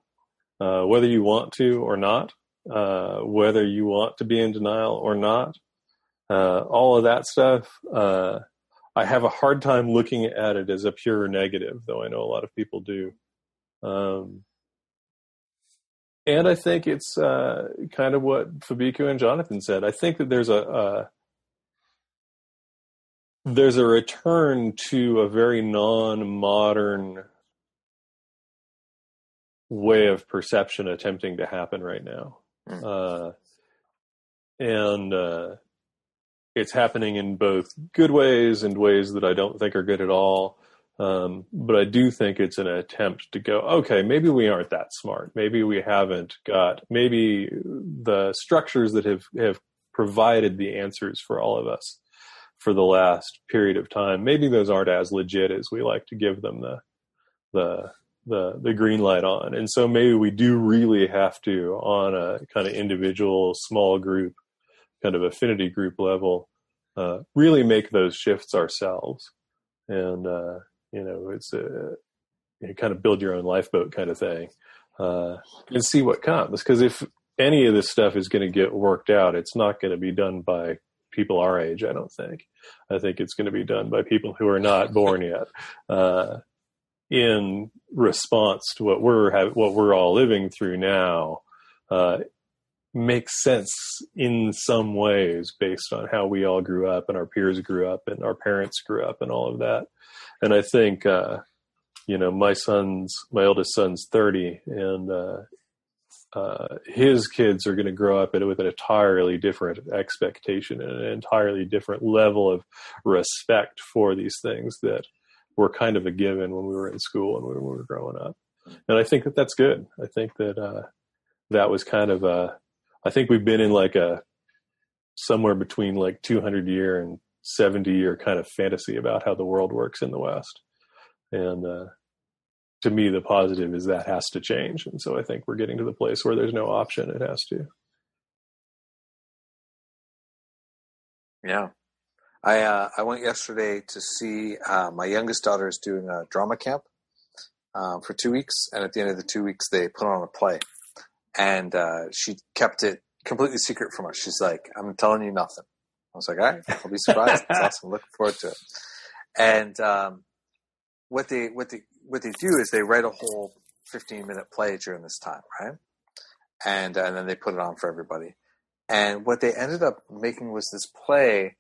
[SPEAKER 5] uh, whether you want to or not, uh, whether you want to be in denial or not, uh, all of that stuff. Uh, I have a hard time looking at it as a pure negative, though I know a lot of people do. Um, and I think it's uh, kind of what Fabeku and Jonathan said. I think that there's a, a there's a return to a very non-modern way of perception attempting to happen right now, mm. uh, and uh, it's happening in both good ways and ways that I don't think are good at all. Um, but I do think it's an attempt to go, okay, maybe we aren't that smart. Maybe we haven't got, maybe the structures that have, have provided the answers for all of us for the last period of time, maybe those aren't as legit as we like to give them the, the, the, the green light on. And so maybe we do really have to, on a kind of individual small group, kind of affinity group level, uh, really make those shifts ourselves. And, uh, you know, it's a you kind of build your own lifeboat kind of thing, uh, and see what comes. Because if any of this stuff is going to get worked out, it's not going to be done by people our age. I don't think. I think it's going to be done by people who are not born yet. Uh, in response to what we're what we're all living through now, uh, makes sense in some ways based on how we all grew up and our peers grew up and our parents grew up and all of that and I think uh, you know my son's my oldest son's thirty, and uh, uh, his kids are going to grow up with an entirely different expectation and an entirely different level of respect for these things that were kind of a given when we were in school and when we were growing up. And I think that that's good. I think that uh, that was kind of a. I think we've been in like a somewhere between like 200 year and 70 year kind of fantasy about how the world works in the West. And uh, to me, the positive is that has to change. And so I think we're getting to the place where there's no option, it has to.
[SPEAKER 4] Yeah. I uh, I went yesterday to see uh, my youngest daughter is doing a drama camp um, for two weeks, and at the end of the two weeks, they put on a play, and uh, she kept it completely secret from us. She's like, "I'm telling you nothing." I was like, all right, I'll be surprised. It's awesome. Looking forward to it. And um, what they what they what they do is they write a whole 15 minute play during this time, right? And and then they put it on for everybody. And what they ended up making was this play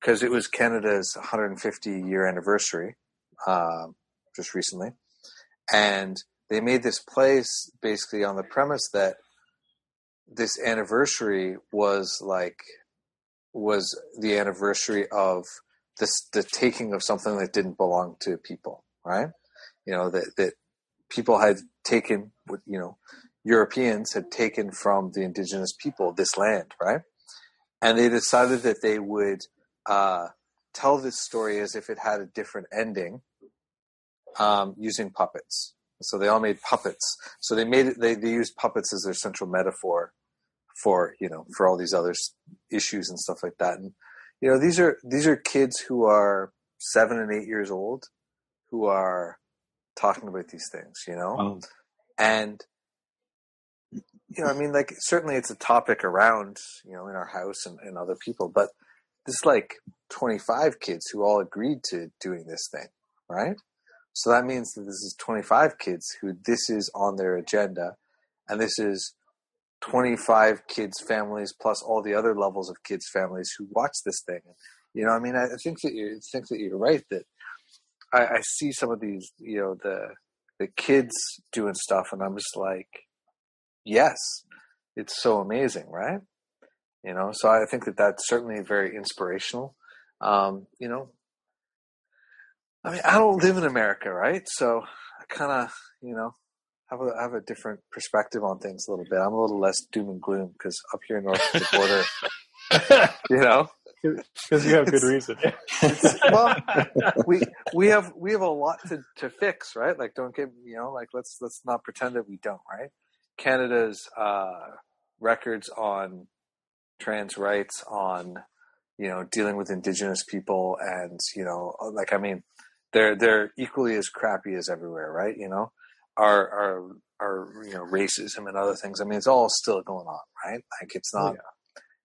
[SPEAKER 4] because it was Canada's 150 year anniversary uh, just recently, and they made this place basically on the premise that this anniversary was like was the anniversary of this the taking of something that didn't belong to people, right? You know that that people had taken, you know, Europeans had taken from the indigenous people this land, right? And they decided that they would uh, tell this story as if it had a different ending um, using puppets. So they all made puppets. So they made it. They, they used puppets as their central metaphor for you know for all these other issues and stuff like that and you know these are these are kids who are seven and eight years old who are talking about these things you know um, and you know i mean like certainly it's a topic around you know in our house and, and other people but this like 25 kids who all agreed to doing this thing right so that means that this is 25 kids who this is on their agenda and this is 25 kids families plus all the other levels of kids families who watch this thing. You know i mean i think that you think that you're right that I, I, see some of these you know the the kids doing stuff and i'm just like yes it's so amazing right? You know so i think that that's certainly very inspirational. Um you know i mean i don't live in america right so i kind of you know have a have a different perspective on things a little bit. I'm a little less doom and gloom because up here north of the border, you know,
[SPEAKER 5] because you have good reason.
[SPEAKER 4] well, we we have we have a lot to, to fix, right? Like, don't get you know, like let's let's not pretend that we don't, right? Canada's uh, records on trans rights, on you know, dealing with Indigenous people, and you know, like I mean, they're they're equally as crappy as everywhere, right? You know, our our our you know racism and other things. I mean, it's all still going on, right? Like it's not. Oh, yeah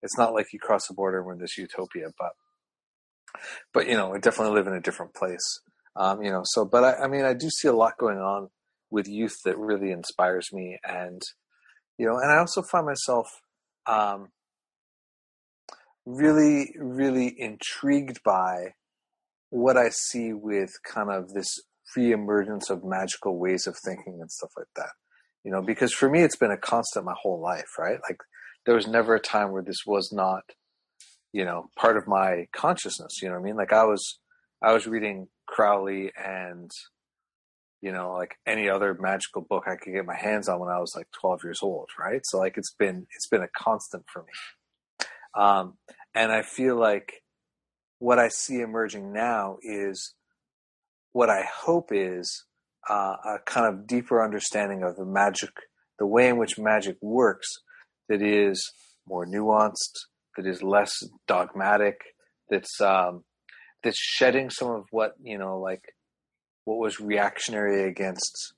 [SPEAKER 4] it's not like you cross the border and we're in this utopia, but but you know, we definitely live in a different place. Um, you know, so but I, I mean, I do see a lot going on with youth that really inspires me, and you know, and I also find myself um, really, really intrigued by what I see with kind of this re-emergence of magical ways of thinking and stuff like that. You know, because for me, it's been a constant my whole life, right? Like there was never a time where this was not, you know, part of my consciousness. You know what I mean? Like I was, I was reading Crowley and, you know, like any other magical book I could get my hands on when I was like 12 years old, right? So like it's been, it's been a constant for me. Um, and I feel like what I see emerging now is what I hope is uh, a kind of deeper understanding of the magic, the way in which magic works that is more nuanced, that is less dogmatic, that's um, that's shedding some of what you know, like what was reactionary against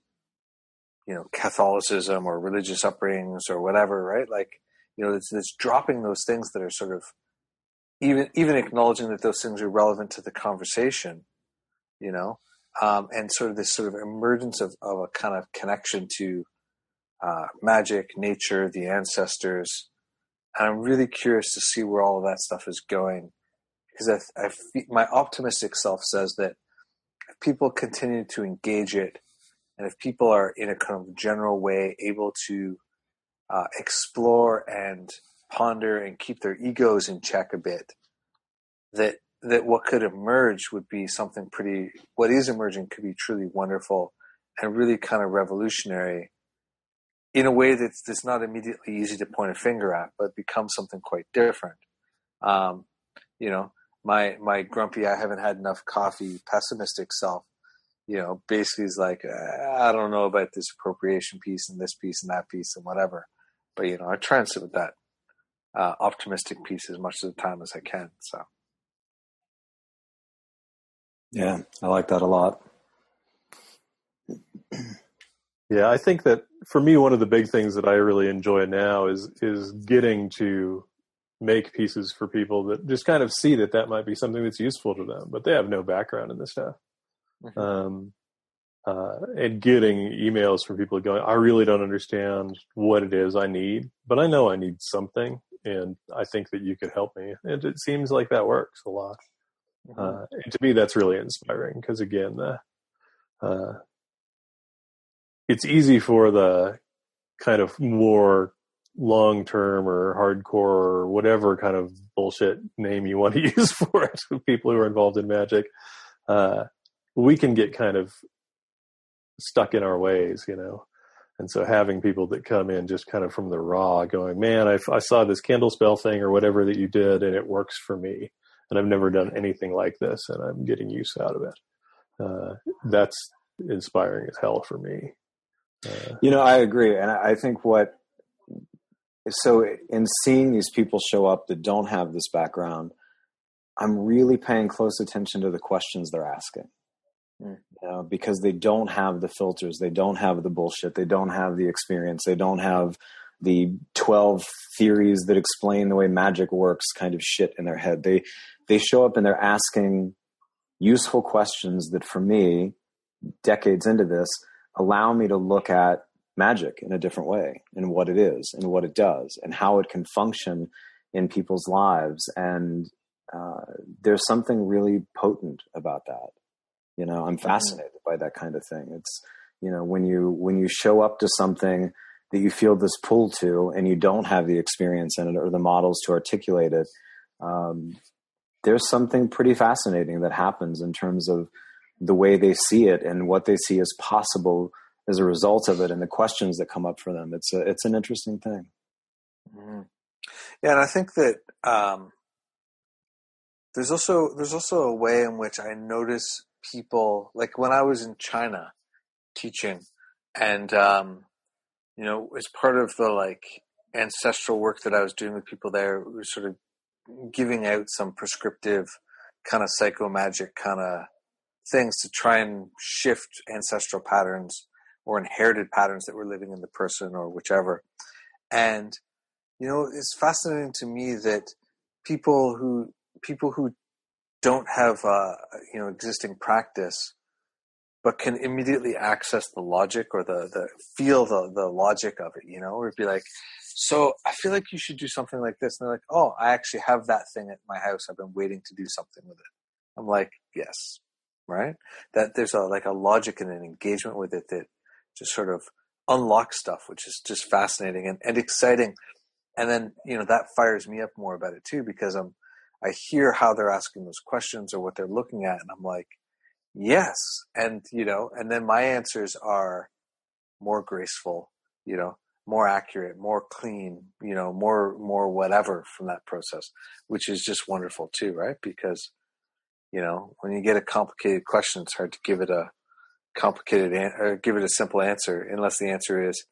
[SPEAKER 4] you know Catholicism or religious upbringings or whatever, right? Like you know, it's, it's dropping those things that are sort of even even acknowledging that those things are relevant to the conversation, you know, um, and sort of this sort of emergence of, of a kind of connection to uh, magic, nature, the ancestors. And I'm really curious to see where all of that stuff is going because I, I my optimistic self says that if people continue to engage it, and if people are in a kind of general way able to uh, explore and ponder and keep their egos in check a bit, that that what could emerge would be something pretty. What is emerging could be truly wonderful and really kind of revolutionary in a way that's, that's not immediately easy to point a finger at, but becomes something quite different. Um, you know, my my grumpy, I haven't had enough coffee, pessimistic self, you know, basically is like, I don't know about this appropriation piece and this piece and that piece and whatever. But you know, I try and sit with that uh, optimistic piece as much of the time as I can. So,
[SPEAKER 3] yeah, I like that a lot.
[SPEAKER 5] Yeah, I think that for me, one of the big things that I really enjoy now is is getting to make pieces for people that just kind of see that that might be something that's useful to them, but they have no background in this stuff. Mm-hmm. Um, uh, and getting emails from people going, I really don't understand what it is I need, but I know I need something, and I think that you could help me. And it seems like that works a lot. Mm-hmm. Uh, and to me, that's really inspiring because again, the uh, it's easy for the kind of more long term or hardcore or whatever kind of bullshit name you want to use for it people who are involved in magic uh, we can get kind of stuck in our ways you know and so having people that come in just kind of from the raw going man I, I saw this candle spell thing or whatever that you did and it works for me. And i've never done anything like this and i'm getting use out of it. Uh, that's inspiring as hell for me.
[SPEAKER 3] You know, I agree, and I think what so in seeing these people show up that don't have this background, I'm really paying close attention to the questions they're asking. Know, because they don't have the filters, they don't have the bullshit, they don't have the experience, they don't have the 12 theories that explain the way magic works kind of shit in their head. They they show up and they're asking useful questions that for me decades into this allow me to look at magic in a different way and what it is and what it does and how it can function in people's lives and uh, there's something really potent about that you know i'm fascinated by that kind of thing it's you know when you when you show up to something that you feel this pull to and you don't have the experience in it or the models to articulate it um, there's something pretty fascinating that happens in terms of the way they see it and what they see as possible as a result of it and the questions that come up for them. It's a, it's an interesting thing.
[SPEAKER 4] Mm-hmm. Yeah, and I think that um, there's also there's also a way in which I notice people like when I was in China teaching, and um, you know, as part of the like ancestral work that I was doing with people there, we were sort of giving out some prescriptive kind of psycho magic kind of things to try and shift ancestral patterns or inherited patterns that were living in the person or whichever. And you know, it's fascinating to me that people who people who don't have uh, you know existing practice but can immediately access the logic or the, the feel the, the logic of it, you know, or be like, so I feel like you should do something like this. And they're like, oh, I actually have that thing at my house. I've been waiting to do something with it. I'm like, yes, right? That there's a like a logic and an engagement with it that just sort of unlocks stuff, which is just fascinating and, and exciting. And then, you know, that fires me up more about it too, because I'm, I hear how they're asking those questions or what they're looking at. And I'm like, yes. And, you know, and then my answers are more graceful, you know, more accurate, more clean, you know, more, more whatever from that process, which is just wonderful too, right? Because, you know, when you get a complicated question, it's hard to give it a complicated an- or give it a simple answer unless the answer is,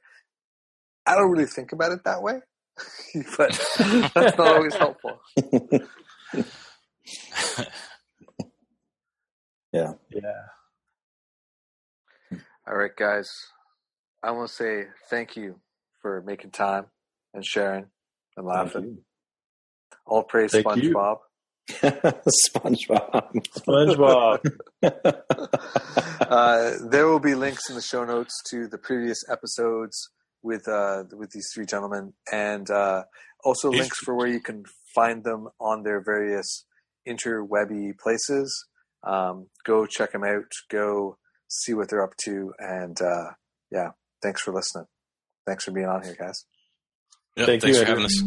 [SPEAKER 4] I don't really think about it that way, but that's not always helpful.
[SPEAKER 3] yeah.
[SPEAKER 5] Yeah.
[SPEAKER 4] All right, guys. I want to say thank you for making time and sharing and laughing. All praise
[SPEAKER 5] Thank.
[SPEAKER 4] SpongeBob.
[SPEAKER 3] SpongeBob.
[SPEAKER 5] SpongeBob.
[SPEAKER 4] uh, there will be links in the show notes to the previous episodes with uh, with these three gentlemen, and uh, also
[SPEAKER 2] Yes.
[SPEAKER 4] links for where you can find them on their various interwebby places. Um, go check them out. Go see what they're up to, and uh, yeah, thanks for listening. Thanks for being on here, guys.
[SPEAKER 2] Yep,
[SPEAKER 5] Thank
[SPEAKER 2] thanks
[SPEAKER 5] you,
[SPEAKER 2] for having us.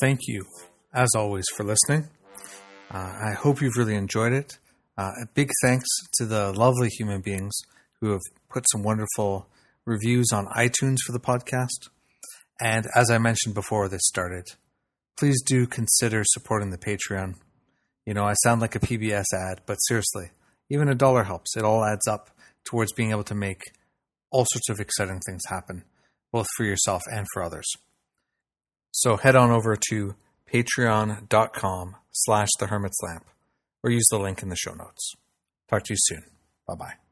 [SPEAKER 1] Thank you, as always, for listening. Uh, I hope you've really enjoyed it. Uh, a big thanks to the lovely human beings who have put some wonderful reviews on iTunes for the podcast. And as I mentioned before this started, please do consider supporting the Patreon. You know, I sound like a PBS ad, but seriously, even a dollar helps. It all adds up towards being able to make all sorts of exciting things happen, both for yourself and for others. So head on over to patreon.com slash the hermit's lamp or use the link in the show notes. Talk to you soon. Bye bye.